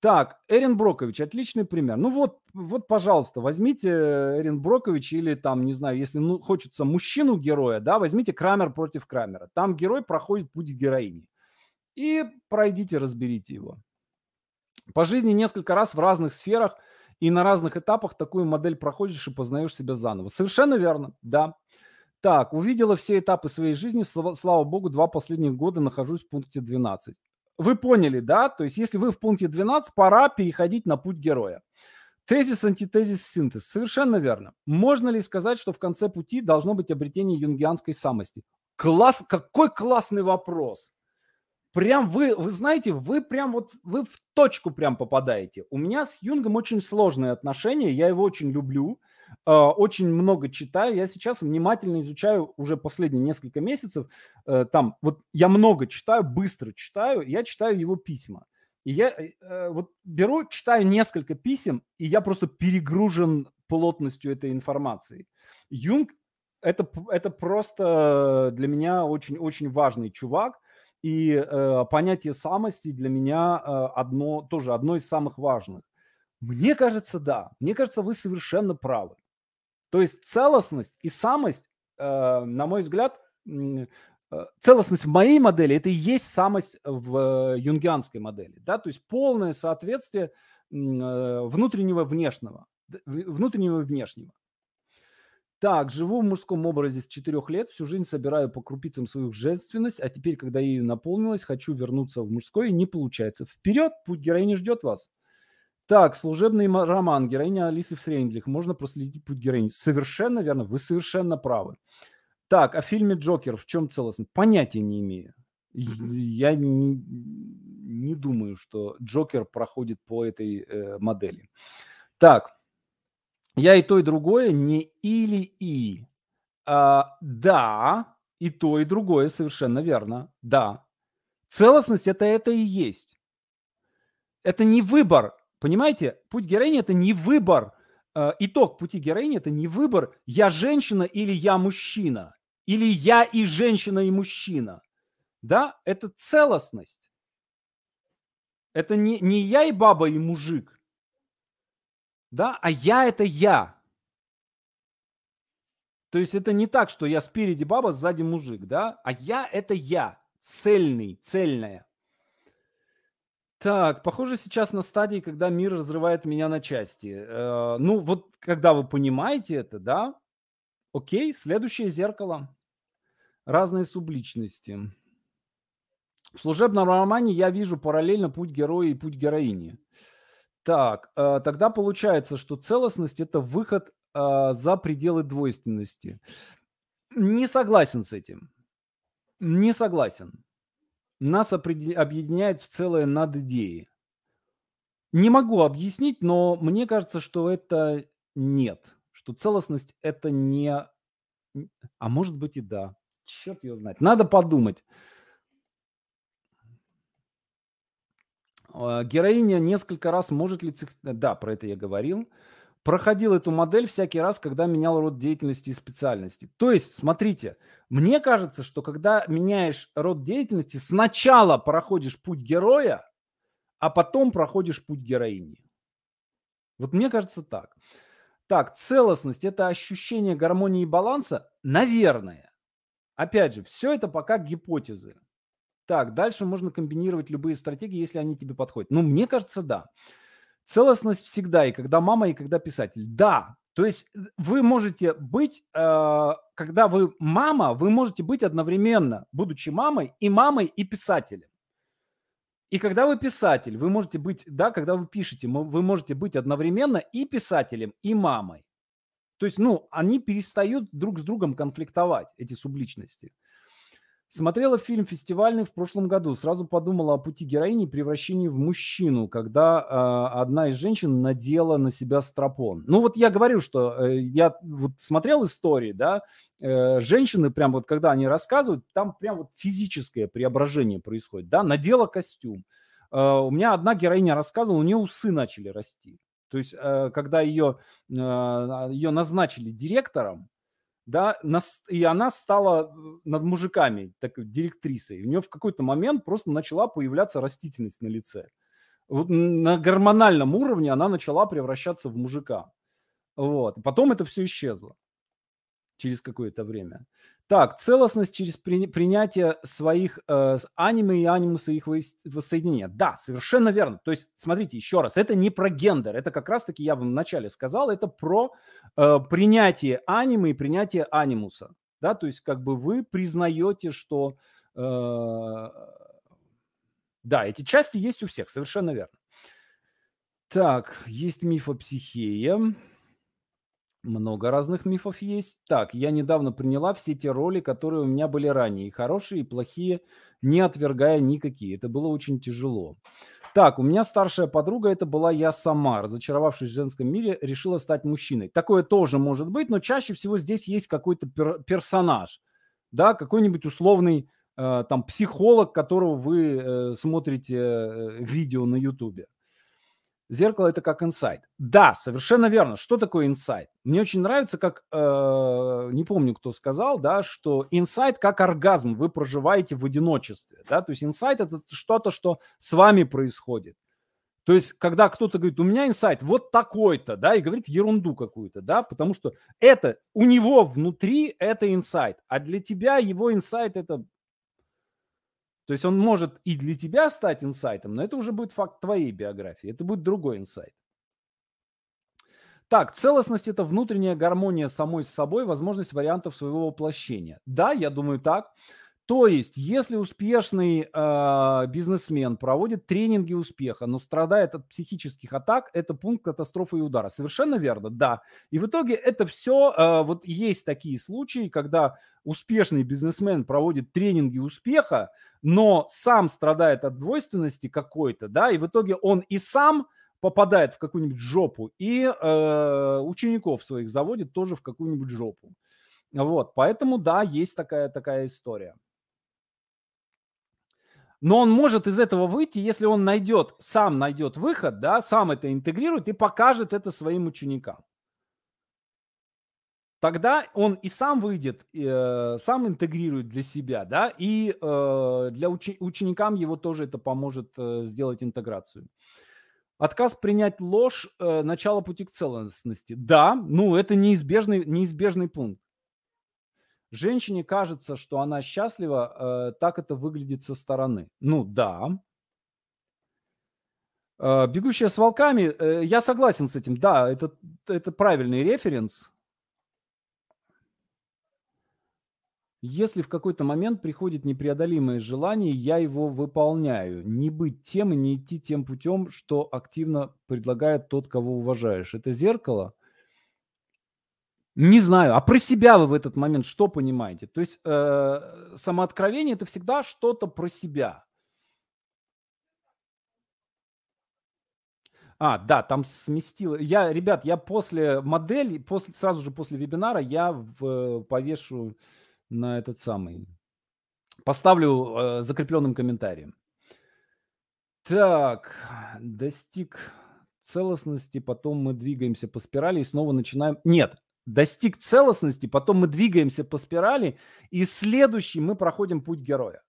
Так, Эрин Брокович, отличный пример. Ну вот, вот, пожалуйста, возьмите Эрин Брокович или там, не знаю, если ну, хочется мужчину-героя, да, возьмите Крамер против Крамера. Там герой проходит путь героини. И пройдите, разберите его. По жизни несколько раз в разных сферах – и на разных этапах такую модель проходишь и познаешь себя заново. Совершенно верно, да. Так, увидела все этапы своей жизни. Слава, слава богу, два последних года нахожусь в пункте 12. Вы поняли, да? То есть, если вы в пункте 12, пора переходить на путь героя. Тезис, антитезис, синтез. Совершенно верно. Можно ли сказать, что в конце пути должно быть обретение юнгианской самости? Класс, какой классный вопрос прям вы, вы знаете, вы прям вот, вы в точку прям попадаете. У меня с Юнгом очень сложные отношения, я его очень люблю, э, очень много читаю. Я сейчас внимательно изучаю уже последние несколько месяцев. Э, там, вот я много читаю, быстро читаю, я читаю его письма. И я э, вот беру, читаю несколько писем, и я просто перегружен плотностью этой информации. Юнг это, это просто для меня очень-очень важный чувак. И э, понятие самости для меня э, одно, тоже одно из самых важных. Мне кажется, да. Мне кажется, вы совершенно правы. То есть целостность и самость, э, на мой взгляд, э, целостность в моей модели – это и есть самость в э, юнгианской модели. Да? То есть полное соответствие э, внутреннего внешнего, внутреннего внешнего. Так, живу в мужском образе с четырех лет, всю жизнь собираю по крупицам свою женственность, а теперь, когда ею наполнилась, хочу вернуться в мужской, и не получается. Вперед, путь героини ждет вас. Так, служебный роман, героиня Алисы Фрейндлих. Можно проследить путь героини. Совершенно верно, вы совершенно правы. Так, о фильме «Джокер» в чем целостность? Понятия не имею. Я не, не думаю, что Джокер проходит по этой э, модели. Так, я и то, и другое не или и. А, да, и то, и другое совершенно верно. Да. Целостность это это и есть. Это не выбор. Понимаете, путь героини это не выбор. А, итог пути героини это не выбор я женщина или я мужчина. Или я и женщина, и мужчина. Да, это целостность. Это не, не я и баба, и мужик да, а я это я. То есть это не так, что я спереди баба, сзади мужик, да, а я это я, цельный, цельная. Так, похоже сейчас на стадии, когда мир разрывает меня на части. Э, ну, вот когда вы понимаете это, да, окей, следующее зеркало. Разные субличности. В служебном романе я вижу параллельно путь героя и путь героини. Так, э, тогда получается, что целостность это выход э, за пределы двойственности. Не согласен с этим. Не согласен. Нас объединяет в целое над идеей. Не могу объяснить, но мне кажется, что это нет. Что целостность это не... А может быть и да. Черт его знает. Надо подумать. Героиня несколько раз может ли... Да, про это я говорил. Проходил эту модель всякий раз, когда менял род деятельности и специальности. То есть, смотрите, мне кажется, что когда меняешь род деятельности, сначала проходишь путь героя, а потом проходишь путь героини. Вот мне кажется так. Так, целостность – это ощущение гармонии и баланса? Наверное. Опять же, все это пока гипотезы. Так, дальше можно комбинировать любые стратегии, если они тебе подходят. Ну, мне кажется, да. Целостность всегда, и когда мама, и когда писатель. Да, то есть э, вы можете быть, э, когда вы мама, вы можете быть одновременно, будучи мамой, и мамой, и писателем. И когда вы писатель, вы можете быть, да, когда вы пишете, вы можете быть одновременно и писателем, и мамой. То есть, ну, они перестают друг с другом конфликтовать, эти субличности. Смотрела фильм фестивальный в прошлом году. Сразу подумала о пути героини превращении в мужчину, когда э, одна из женщин надела на себя стропон. Ну вот я говорю, что э, я вот смотрел истории, да, э, женщины прям вот когда они рассказывают, там прям вот физическое преображение происходит, да, надела костюм. Э, у меня одна героиня рассказывала, у нее усы начали расти. То есть, э, когда ее, э, ее назначили директором, да, и она стала над мужиками такой директрисой. У нее в какой-то момент просто начала появляться растительность на лице. Вот на гормональном уровне она начала превращаться в мужика. Вот. Потом это все исчезло через какое-то время. Так, целостность через при, принятие своих э, аниме и анимуса их воссоединения. Да, совершенно верно. То есть, смотрите, еще раз, это не про гендер, это как раз-таки я вам вначале сказал, это про э, принятие аниме и принятие анимуса. Да, то есть, как бы вы признаете, что э, да, эти части есть у всех, совершенно верно. Так, есть миф о психее. Много разных мифов есть. Так, я недавно приняла все те роли, которые у меня были ранее, и хорошие, и плохие, не отвергая никакие. Это было очень тяжело. Так, у меня старшая подруга, это была я сама, разочаровавшись в женском мире, решила стать мужчиной. Такое тоже может быть, но чаще всего здесь есть какой-то пер- персонаж, да, какой-нибудь условный э, там психолог, которого вы э, смотрите э, видео на ютубе. Зеркало это как инсайт. Да, совершенно верно. Что такое инсайт? Мне очень нравится, как, э, не помню, кто сказал, да, что инсайт как оргазм вы проживаете в одиночестве. Да? То есть инсайт это что-то, что с вами происходит. То есть, когда кто-то говорит, у меня инсайт вот такой-то, да, и говорит ерунду какую-то, да, потому что это у него внутри это инсайт, а для тебя его инсайт это то есть он может и для тебя стать инсайтом, но это уже будет факт твоей биографии, это будет другой инсайт. Так, целостность – это внутренняя гармония самой с собой, возможность вариантов своего воплощения. Да, я думаю так. То есть, если успешный э, бизнесмен проводит тренинги успеха, но страдает от психических атак, это пункт катастрофы и удара. Совершенно верно, да. И в итоге это все, э, вот есть такие случаи, когда успешный бизнесмен проводит тренинги успеха, но сам страдает от двойственности какой-то, да, и в итоге он и сам попадает в какую-нибудь жопу, и э, учеников своих заводит тоже в какую-нибудь жопу. Вот, поэтому, да, есть такая, такая история. Но он может из этого выйти, если он найдет, сам найдет выход, да, сам это интегрирует и покажет это своим ученикам. Тогда он и сам выйдет, э, сам интегрирует для себя, да, и э, для учи- ученикам его тоже это поможет э, сделать интеграцию. Отказ принять ложь э, – начало пути к целостности. Да, ну это неизбежный, неизбежный пункт. Женщине кажется, что она счастлива, э, так это выглядит со стороны. Ну да. Э, Бегущая с волками, э, я согласен с этим, да, это, это правильный референс. Если в какой-то момент приходит непреодолимое желание, я его выполняю. Не быть тем и не идти тем путем, что активно предлагает тот, кого уважаешь. Это зеркало – не знаю, а про себя вы в этот момент что понимаете? То есть э, самооткровение это всегда что-то про себя. А, да, там сместил. Я, ребят, я после модели, после, сразу же после вебинара я в, повешу на этот самый, поставлю э, закрепленным комментарием. Так, достиг целостности, потом мы двигаемся по спирали и снова начинаем... Нет, достиг целостности, потом мы двигаемся по спирали, и следующий мы проходим путь героя.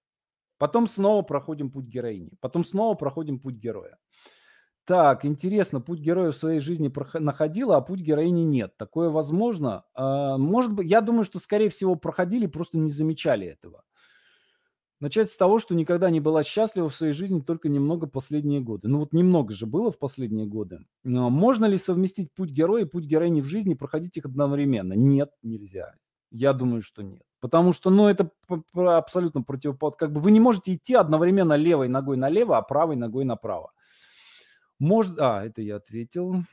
Потом снова проходим путь героини, потом снова проходим путь героя. Так, интересно, путь героя в своей жизни находила, а путь героини нет. Такое возможно? А, может быть, я думаю, что, скорее всего, проходили, просто не замечали этого. Начать с того, что никогда не была счастлива в своей жизни только немного последние годы. Ну вот немного же было в последние годы. Но можно ли совместить путь героя и путь героини в жизни проходить их одновременно? Нет, нельзя. Я думаю, что нет. Потому что, ну, это абсолютно противоположно. Как бы вы не можете идти одновременно левой ногой налево, а правой ногой направо. Может... А, это я ответил.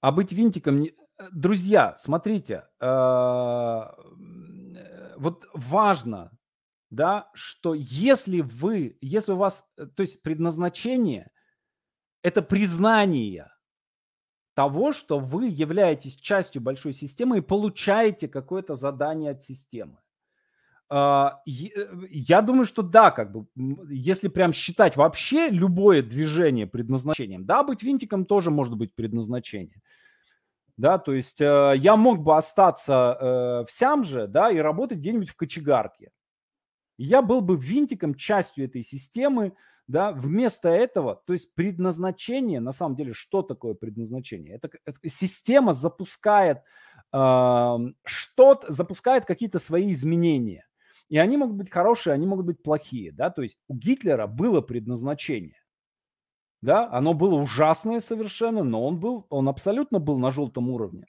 А быть винтиком... Э, друзья, смотрите, а, вот важно, да, что если вы, если у вас, э, то есть предназначение – это признание того, что вы являетесь частью большой системы и получаете какое-то задание от системы. А, э, я думаю, что да, как бы, если прям считать вообще любое движение предназначением, да, быть винтиком тоже может быть предназначение. Да, то есть э, я мог бы остаться э, в Сямже, да, и работать где-нибудь в кочегарке. Я был бы винтиком, частью этой системы, да, вместо этого, то есть предназначение, на самом деле, что такое предназначение? Это, это система запускает э, что-то, запускает какие-то свои изменения. И они могут быть хорошие, они могут быть плохие, да, то есть у Гитлера было предназначение, да, оно было ужасное совершенно, но он был, он абсолютно был на желтом уровне.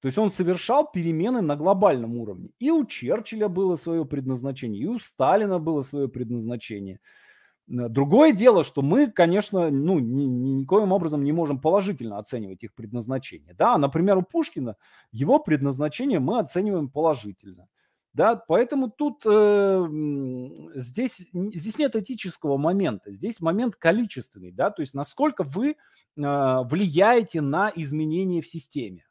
То есть он совершал перемены на глобальном уровне. И у Черчилля было свое предназначение, и у Сталина было свое предназначение. Другое дело, что мы, конечно, ну, ни, ни, никоим образом не можем положительно оценивать их предназначение. Да, например, у Пушкина его предназначение мы оцениваем положительно. Да, поэтому тут э, здесь, здесь нет этического момента, здесь момент количественный, да, то есть насколько вы э, влияете на изменения в системе.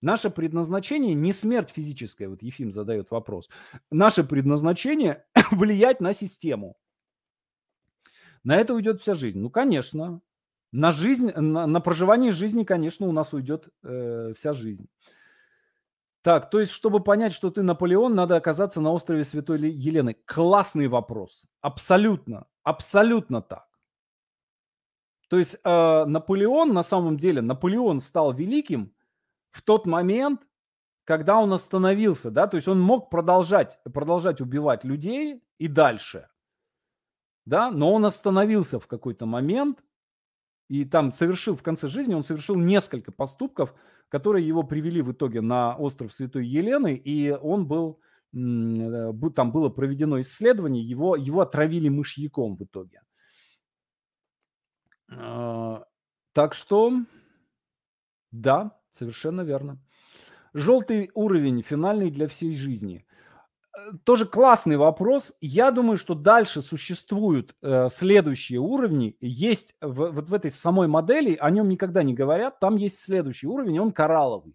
Наше предназначение не смерть физическая, вот Ефим задает вопрос. Наше предназначение влиять на систему. На это уйдет вся жизнь. Ну, конечно. На жизнь, на, на проживание жизни, конечно, у нас уйдет э, вся жизнь. Так, то есть, чтобы понять, что ты Наполеон, надо оказаться на острове Святой Елены. Классный вопрос. Абсолютно, абсолютно так. То есть э, Наполеон, на самом деле, Наполеон стал великим в тот момент, когда он остановился, да, то есть он мог продолжать, продолжать убивать людей и дальше, да, но он остановился в какой-то момент и там совершил в конце жизни, он совершил несколько поступков, которые его привели в итоге на остров Святой Елены, и он был, э, там было проведено исследование, его, его отравили мышьяком в итоге. А, так что, да, совершенно верно. Желтый уровень, финальный для всей жизни тоже классный вопрос. Я думаю, что дальше существуют э, следующие уровни. Есть в, вот в этой в самой модели, о нем никогда не говорят, там есть следующий уровень, он коралловый.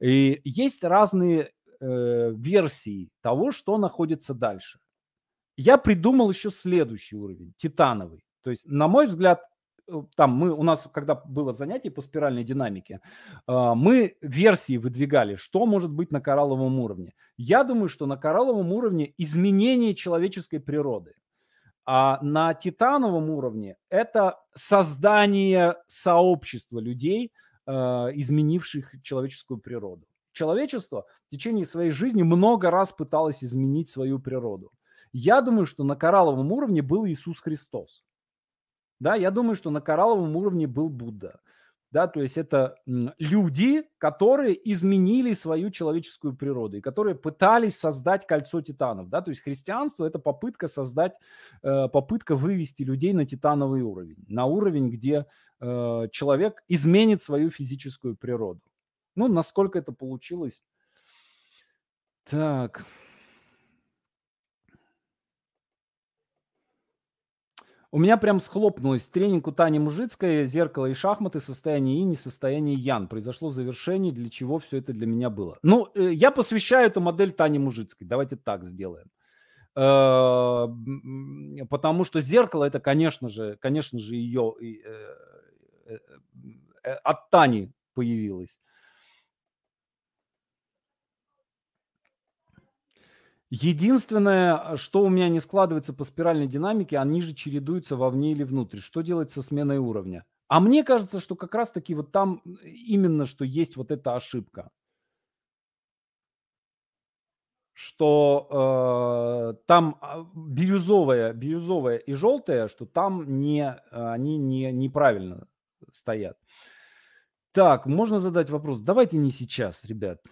И есть разные э, версии того, что находится дальше. Я придумал еще следующий уровень, титановый. То есть, на мой взгляд, Э, там мы, у нас, когда было занятие по спиральной динамике, а, мы версии выдвигали, что может быть на коралловом уровне. Я думаю, что на коралловом уровне изменение человеческой природы. А на титановом уровне это создание сообщества людей, а, изменивших человеческую природу. Человечество в течение своей жизни много раз пыталось изменить свою природу. Я думаю, что на коралловом уровне был Иисус Христос. Да, я думаю, что на коралловом уровне был Будда. Да, то есть это люди, которые изменили свою человеческую природу и которые пытались создать кольцо титанов. Да, то есть христианство – это попытка создать, э, попытка вывести людей на титановый уровень, на уровень, где э, человек изменит свою физическую природу. Ну, насколько это получилось? Так. У меня прям схлопнулось тренинг у Тани Мужицкой, зеркало и шахматы, состояние инь, состояние ян. Произошло завершение, для чего все это для меня было. Ну, э, я посвящаю эту модель Тане Мужицкой. Давайте так сделаем. Э, потому что зеркало это, конечно же, конечно же, ее э, от Тани появилось. Единственное, что у меня не складывается по спиральной динамике, они же чередуются вовне или внутрь. Что делать со сменой уровня? А мне кажется, что как раз-таки вот там именно что есть вот эта ошибка. Что э, там а, бирюзовая, бирюзовая и желтая, что там не, они не, неправильно стоят. Так, можно задать вопрос? Давайте не сейчас, ребят.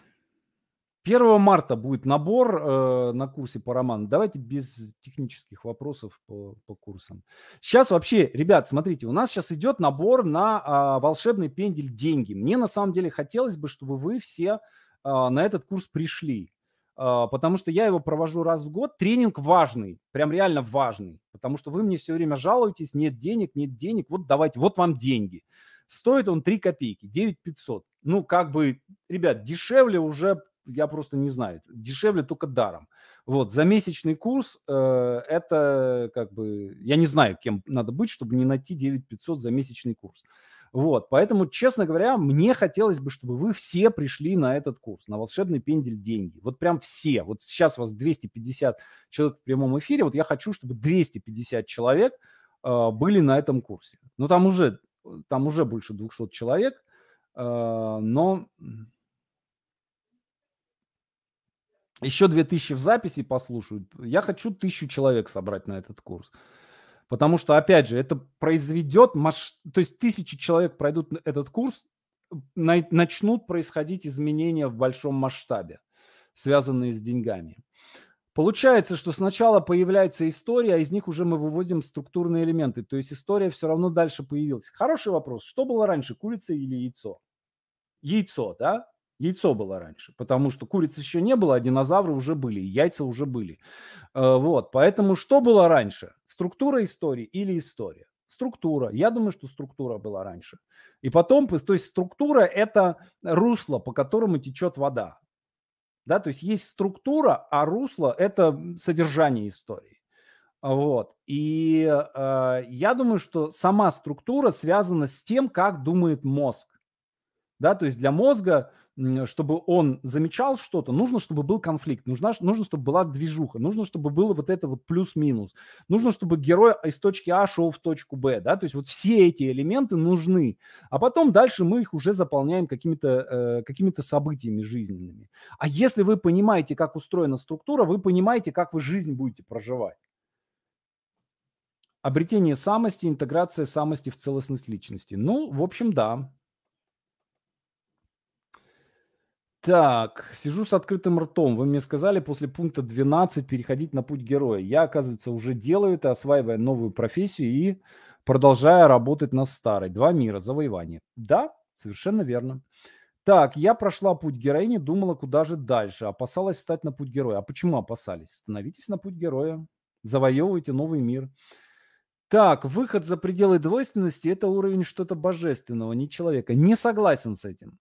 1 марта будет набор э, на курсе по роману. Давайте без технических вопросов по, по курсам. Сейчас вообще, ребят, смотрите, у нас сейчас идет набор на э, волшебный пендель деньги. Мне на самом деле хотелось бы, чтобы вы все э, на этот курс пришли. Э, потому что я его провожу раз в год. Тренинг важный, прям реально важный. Потому что вы мне все время жалуетесь, нет денег, нет денег. Вот давайте, вот вам деньги. Стоит он 3 копейки, 9 500. Ну, как бы, ребят, дешевле уже я просто не знаю. Дешевле только даром. Вот, за месячный курс э, это как бы, я не знаю, кем надо быть, чтобы не найти 9500 за месячный курс. Вот, поэтому, честно говоря, мне хотелось бы, чтобы вы все пришли на этот курс, на волшебный пендель деньги. Вот прям все. Вот сейчас вас 250 человек в прямом эфире, вот я хочу, чтобы 250 человек э, были на этом курсе. Ну, там уже, там уже больше 200 человек, э, но еще 2000 в записи послушают. Я хочу тысячу человек собрать на этот курс. Потому что, опять же, это произведет, маш... то есть тысячи человек пройдут этот курс, на... начнут происходить изменения в большом масштабе, связанные с деньгами. Получается, что сначала появляется история, а из них уже мы выводим структурные элементы. То есть история все равно дальше появилась. Хороший вопрос. Что было раньше, курица или яйцо? Яйцо, да? Яйцо было раньше, потому что куриц еще не было, а динозавры уже были, яйца уже были. Э, вот, поэтому что было раньше? Структура истории или история? Структура. Я думаю, что структура была раньше. И потом, то есть структура – это русло, по которому течет вода. Да, то есть есть структура, а русло – это содержание истории. Вот. И э, я думаю, что сама структура связана с тем, как думает мозг. Да, то есть для мозга чтобы он замечал что-то, нужно, чтобы был конфликт, нужно, нужно, чтобы была движуха, нужно, чтобы было вот это вот плюс-минус, нужно, чтобы герой из точки А шел в точку Б, да, то есть вот все эти элементы нужны, а потом дальше мы их уже заполняем какими-то э, какими событиями жизненными. А если вы понимаете, как устроена структура, вы понимаете, как вы жизнь будете проживать. Обретение самости, интеграция самости в целостность личности. Ну, в общем, да, Так, сижу с открытым ртом. Вы мне сказали после пункта 12 переходить на путь героя. Я, оказывается, уже делаю это, осваивая новую профессию и продолжая работать на старой. Два мира, завоевание. Да, совершенно верно. Так, я прошла путь героини, думала, куда же дальше. Опасалась стать на путь героя. А почему опасались? Становитесь на путь героя. Завоевывайте новый мир. Так, выход за пределы двойственности – это уровень что-то божественного, не человека. Не согласен с этим.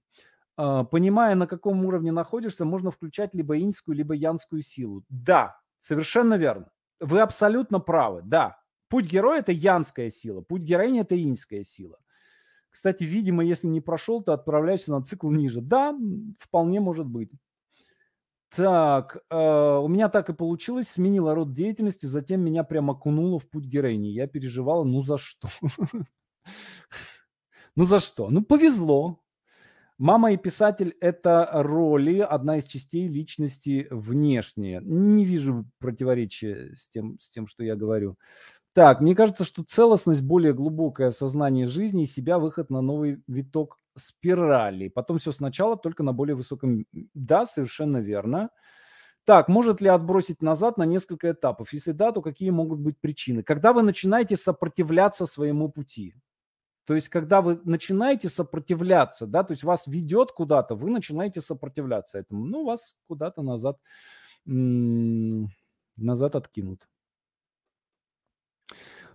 А, понимая, на каком уровне находишься, можно включать либо иньскую, либо янскую силу. Да, совершенно верно. Вы абсолютно правы. Да, путь героя – это янская сила, путь героини – это иньская сила. Кстати, видимо, если не прошел, то отправляешься на цикл ниже. Да, вполне может быть. Так, э, у меня так и получилось, сменила род деятельности, затем меня прямо окунуло в путь героини. Я переживала, ну за что? Ну за что? Ну повезло, Мама и писатель – это роли, одна из частей личности внешние. Не вижу противоречия с тем, с тем, что я говорю. Так, мне кажется, что целостность, более глубокое осознание жизни и себя, выход на новый виток спирали. Потом все сначала, только на более высоком... Да, совершенно верно. Так, может ли отбросить назад на несколько этапов? Если да, то какие могут быть причины? Когда вы начинаете сопротивляться своему пути. То есть, когда вы начинаете сопротивляться, да, то есть вас ведет куда-то, вы начинаете сопротивляться этому, ну, вас куда-то назад, назад откинут.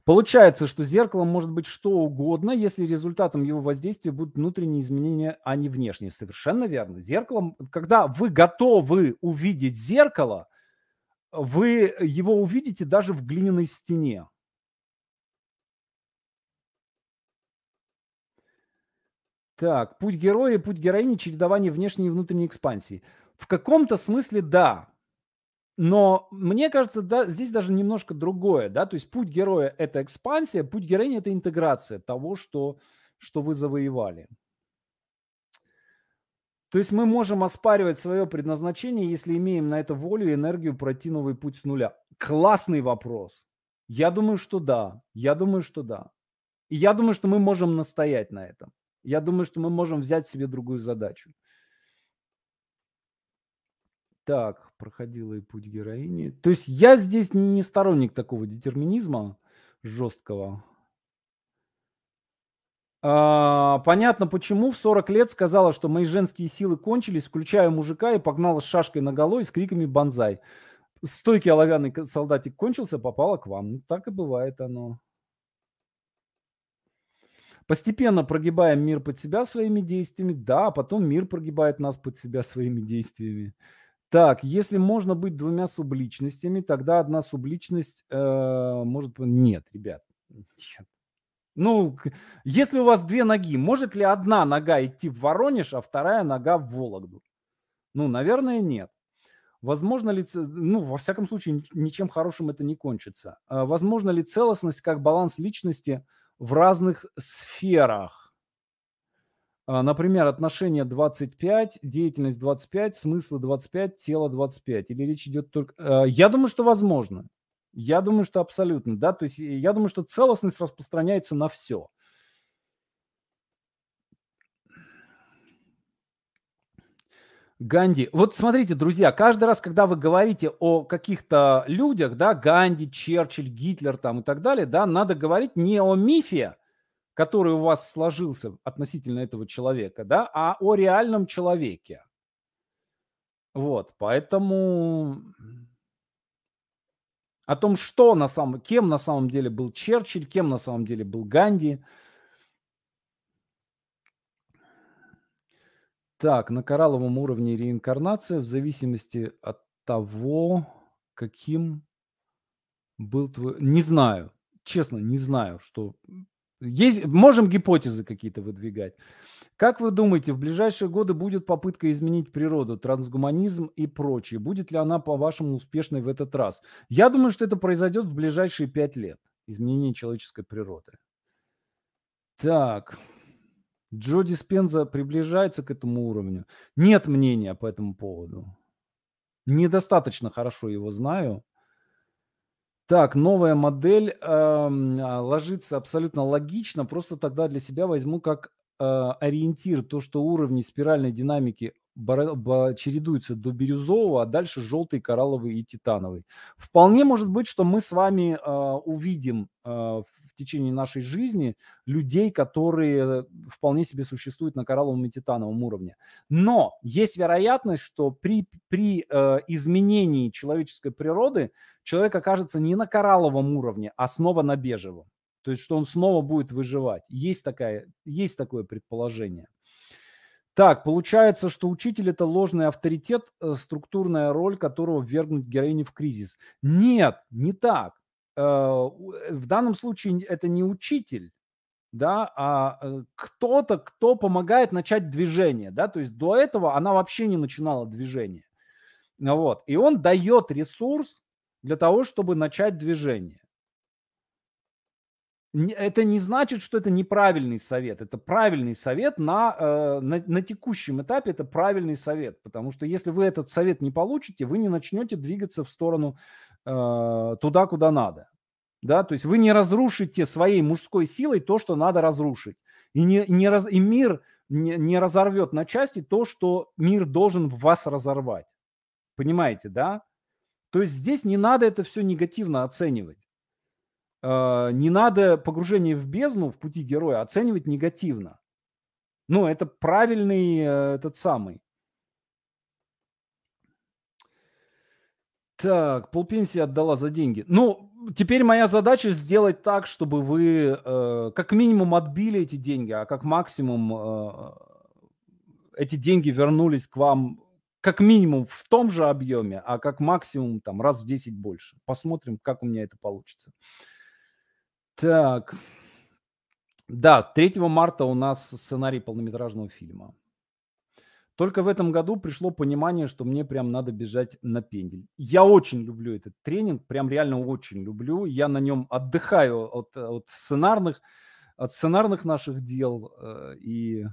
Получается, что зеркалом может быть что угодно, если результатом его воздействия будут внутренние изменения, а не внешние. Совершенно верно. Зеркалом, когда вы готовы увидеть зеркало, вы его увидите даже в глиняной стене. Так, путь героя, путь героини, чередование внешней и внутренней экспансии. В каком-то смысле да. Но мне кажется, да, здесь даже немножко другое, да, то есть путь героя – это экспансия, путь героини – это интеграция того, что, что вы завоевали. То есть мы можем оспаривать свое предназначение, если имеем на это волю и энергию пройти новый путь с нуля. Классный вопрос. Я думаю, что да. Я думаю, что да. И я думаю, что мы можем настоять на этом. Я думаю, что мы можем взять себе другую задачу. Так, проходила и путь героини. То есть я здесь не сторонник такого детерминизма жесткого. А, понятно, почему в 40 лет сказала, что мои женские силы кончились, включая мужика, и погнала с шашкой на голове и с криками «Бонзай». Стойкий оловянный солдатик кончился, попала к вам. Ну, так и бывает оно. Постепенно прогибаем мир под себя своими действиями. Да, а потом мир прогибает нас под себя своими действиями. Так, если можно быть двумя субличностями, тогда одна субличность э, может... Нет, ребят. Нет. Ну, если у вас две ноги, может ли одна нога идти в Воронеж, а вторая нога в Вологду? Ну, наверное, нет. Возможно ли, ну, во всяком случае, ничем хорошим это не кончится. А возможно ли целостность как баланс личности в разных сферах? А, например, отношения 25, деятельность 25, смыслы 25, тело 25. Или речь идет только... А, я думаю, что возможно. Я думаю, что абсолютно, да. То есть я думаю, что целостность распространяется на все. Ганди. Вот смотрите, друзья, каждый раз, когда вы говорите о каких-то людях, да, Ганди, Черчилль, Гитлер там и так далее, да, надо говорить не о мифе, который у вас сложился относительно этого человека, да, а о реальном человеке. Вот, поэтому о том, что на самом, кем на самом деле был Черчилль, кем на самом деле был Ганди. Так, на коралловом уровне реинкарнация в зависимости от того, каким был твой... Не знаю, честно, не знаю, что есть, можем гипотезы какие-то выдвигать. Как вы думаете, в ближайшие годы будет попытка изменить природу, трансгуманизм и прочее? Будет ли она, по-вашему, успешной в этот раз? Я думаю, что это произойдет в ближайшие пять лет. Изменение человеческой природы. Так. Джо Диспенза приближается к этому уровню. Нет мнения по этому поводу. Недостаточно хорошо его знаю. Так, новая модель э, ложится абсолютно логично. Просто тогда для себя возьму как э, ориентир то, что уровни спиральной динамики чередуются до бирюзового, а дальше желтый, коралловый и титановый. Вполне может быть, что мы с вами э, увидим э, в течение нашей жизни людей, которые вполне себе существуют на коралловом и титановом уровне. Но есть вероятность, что при, при э, изменении человеческой природы человек окажется не на коралловом уровне, а снова на бежевом. То есть, что он снова будет выживать. Есть, такая, есть такое предположение. Так, получается, что учитель это ложный авторитет, э, структурная роль которого ввергнуть героиню в кризис. Нет, не так. Э, в данном случае это не учитель, да, а э, кто-то, кто помогает начать движение, да, то есть до этого она вообще не начинала движение. Вот. И он дает ресурс для того, чтобы начать движение. Это не значит, что это неправильный совет. Это правильный совет на, э, на, на текущем этапе. Это правильный совет. Потому что если вы этот совет не получите, вы не начнете двигаться в сторону э, туда, куда надо. Да? То есть вы не разрушите своей мужской силой то, что надо разрушить. И, не, не раз, и мир не, не разорвет на части то, что мир должен в вас разорвать. Понимаете, да? То есть здесь не надо это все негативно оценивать. А, не надо погружение в бездну в пути героя оценивать негативно. Ну, это правильный э, этот самый. Так, полпенсии отдала за деньги. Ну, теперь моя задача сделать так, чтобы вы э, как минимум отбили эти деньги, а как максимум э, эти деньги вернулись к вам как минимум в том же объеме, а как максимум там раз в 10 больше. Посмотрим, как у меня это получится. Так. Да, 3 марта у нас сценарий полнометражного фильма. Только в этом году пришло понимание, что мне прям надо бежать на пендель. Я очень люблю этот тренинг, прям реально очень люблю. Я на нем отдыхаю от, от сценарных, от сценарных наших дел. Э, и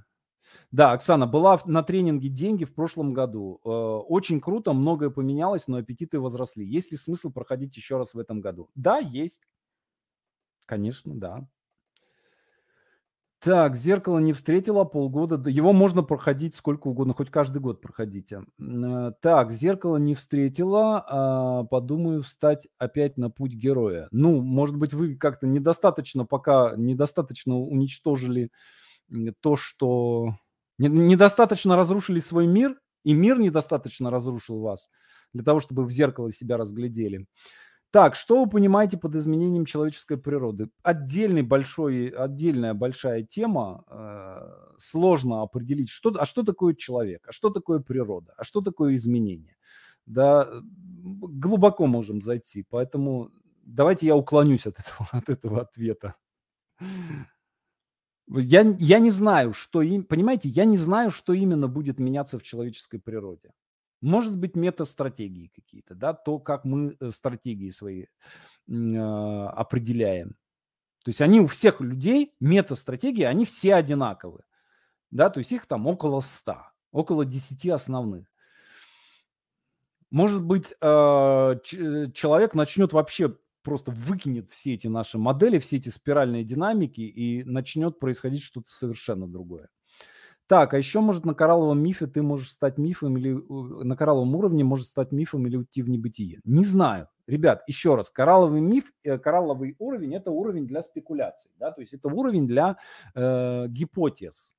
да, Оксана, была на тренинге «Деньги» в прошлом году. Э, очень круто, многое поменялось, но аппетиты возросли. Есть ли смысл проходить еще раз в этом году? Да, есть. Конечно, да. Так, «Зеркало» не встретила полгода. Его можно проходить сколько угодно, хоть каждый год проходите. Э, так, «Зеркало» не встретила. А, подумаю встать опять на путь героя. Ну, может быть, вы как-то недостаточно пока, недостаточно уничтожили то, что... Недостаточно разрушили свой мир, и мир недостаточно разрушил вас для того, чтобы в зеркало себя разглядели. Так, что вы понимаете под изменением человеческой природы? Отдельный большой, отдельная большая тема. Э, сложно определить, что, а что такое человек, а что такое природа, а что такое изменение. Да, глубоко можем зайти, поэтому давайте я уклонюсь от этого, от этого ответа. Я, я не знаю, что им, понимаете, я не знаю, что именно будет меняться в человеческой природе. Может быть, метастратегии какие-то, да, то, как мы э, стратегии свои э, определяем. То есть они у всех людей, метастратегии, они все одинаковые. Да, то есть их там около 100, около 10 основных. Может быть, э, человек начнет вообще просто выкинет все эти наши модели, все эти спиральные динамики и начнет происходить что-то совершенно другое. Так, а еще, может, на коралловом мифе ты можешь стать мифом или на коралловом уровне может стать мифом или уйти в небытие. Не знаю. Ребят, еще раз, коралловый миф, э, коралловый уровень – это уровень для спекуляций, да, то есть это уровень для э, гипотез.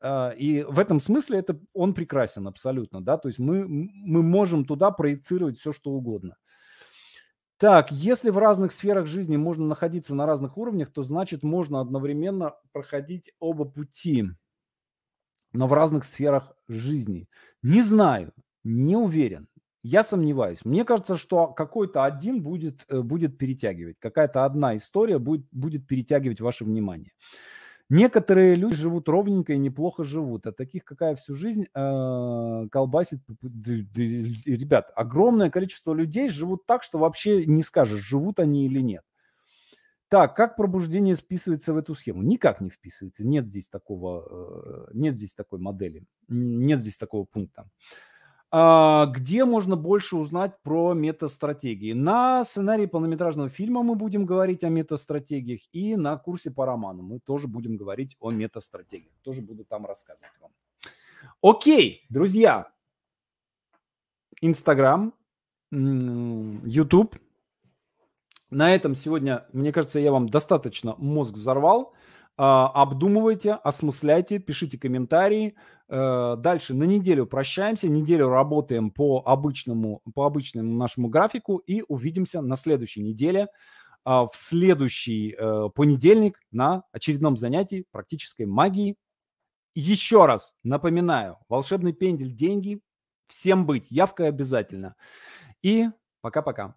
Э, и в этом смысле это, он прекрасен абсолютно, да, то есть мы, мы можем туда проецировать все, что угодно. Так, если в разных сферах жизни можно находиться на разных уровнях, то значит можно одновременно проходить оба пути но в разных сферах жизни. Не знаю, не уверен. Я сомневаюсь. Мне кажется, что какой-то один будет, э, будет перетягивать. Какая-то одна история будет, будет перетягивать ваше внимание. Некоторые люди живут ровненько и неплохо живут, а таких, какая всю жизнь э, колбасит. Ребят, огромное количество людей живут так, что вообще не скажешь, живут они или нет. Так, как пробуждение списывается в эту схему? Никак не вписывается. Нет здесь такого, э, нет здесь такой модели, нет здесь такого пункта. А, где можно больше узнать про метастратегии? На сценарии полнометражного фильма мы будем говорить о метастратегиях, и на курсе по роману мы тоже будем говорить о метастратегиях. Тоже буду там рассказывать вам. Окей, друзья. Инстаграм, YouTube, на этом сегодня, мне кажется, я вам достаточно мозг взорвал. А, обдумывайте, осмысляйте, пишите комментарии. Э, дальше на неделю прощаемся, неделю работаем по обычному, по обычному нашему графику и увидимся на следующей неделе а, в следующий э, понедельник на очередном занятии практической магии. Еще раз напоминаю, волшебный пендель деньги, всем быть, явка обязательно. И пока-пока.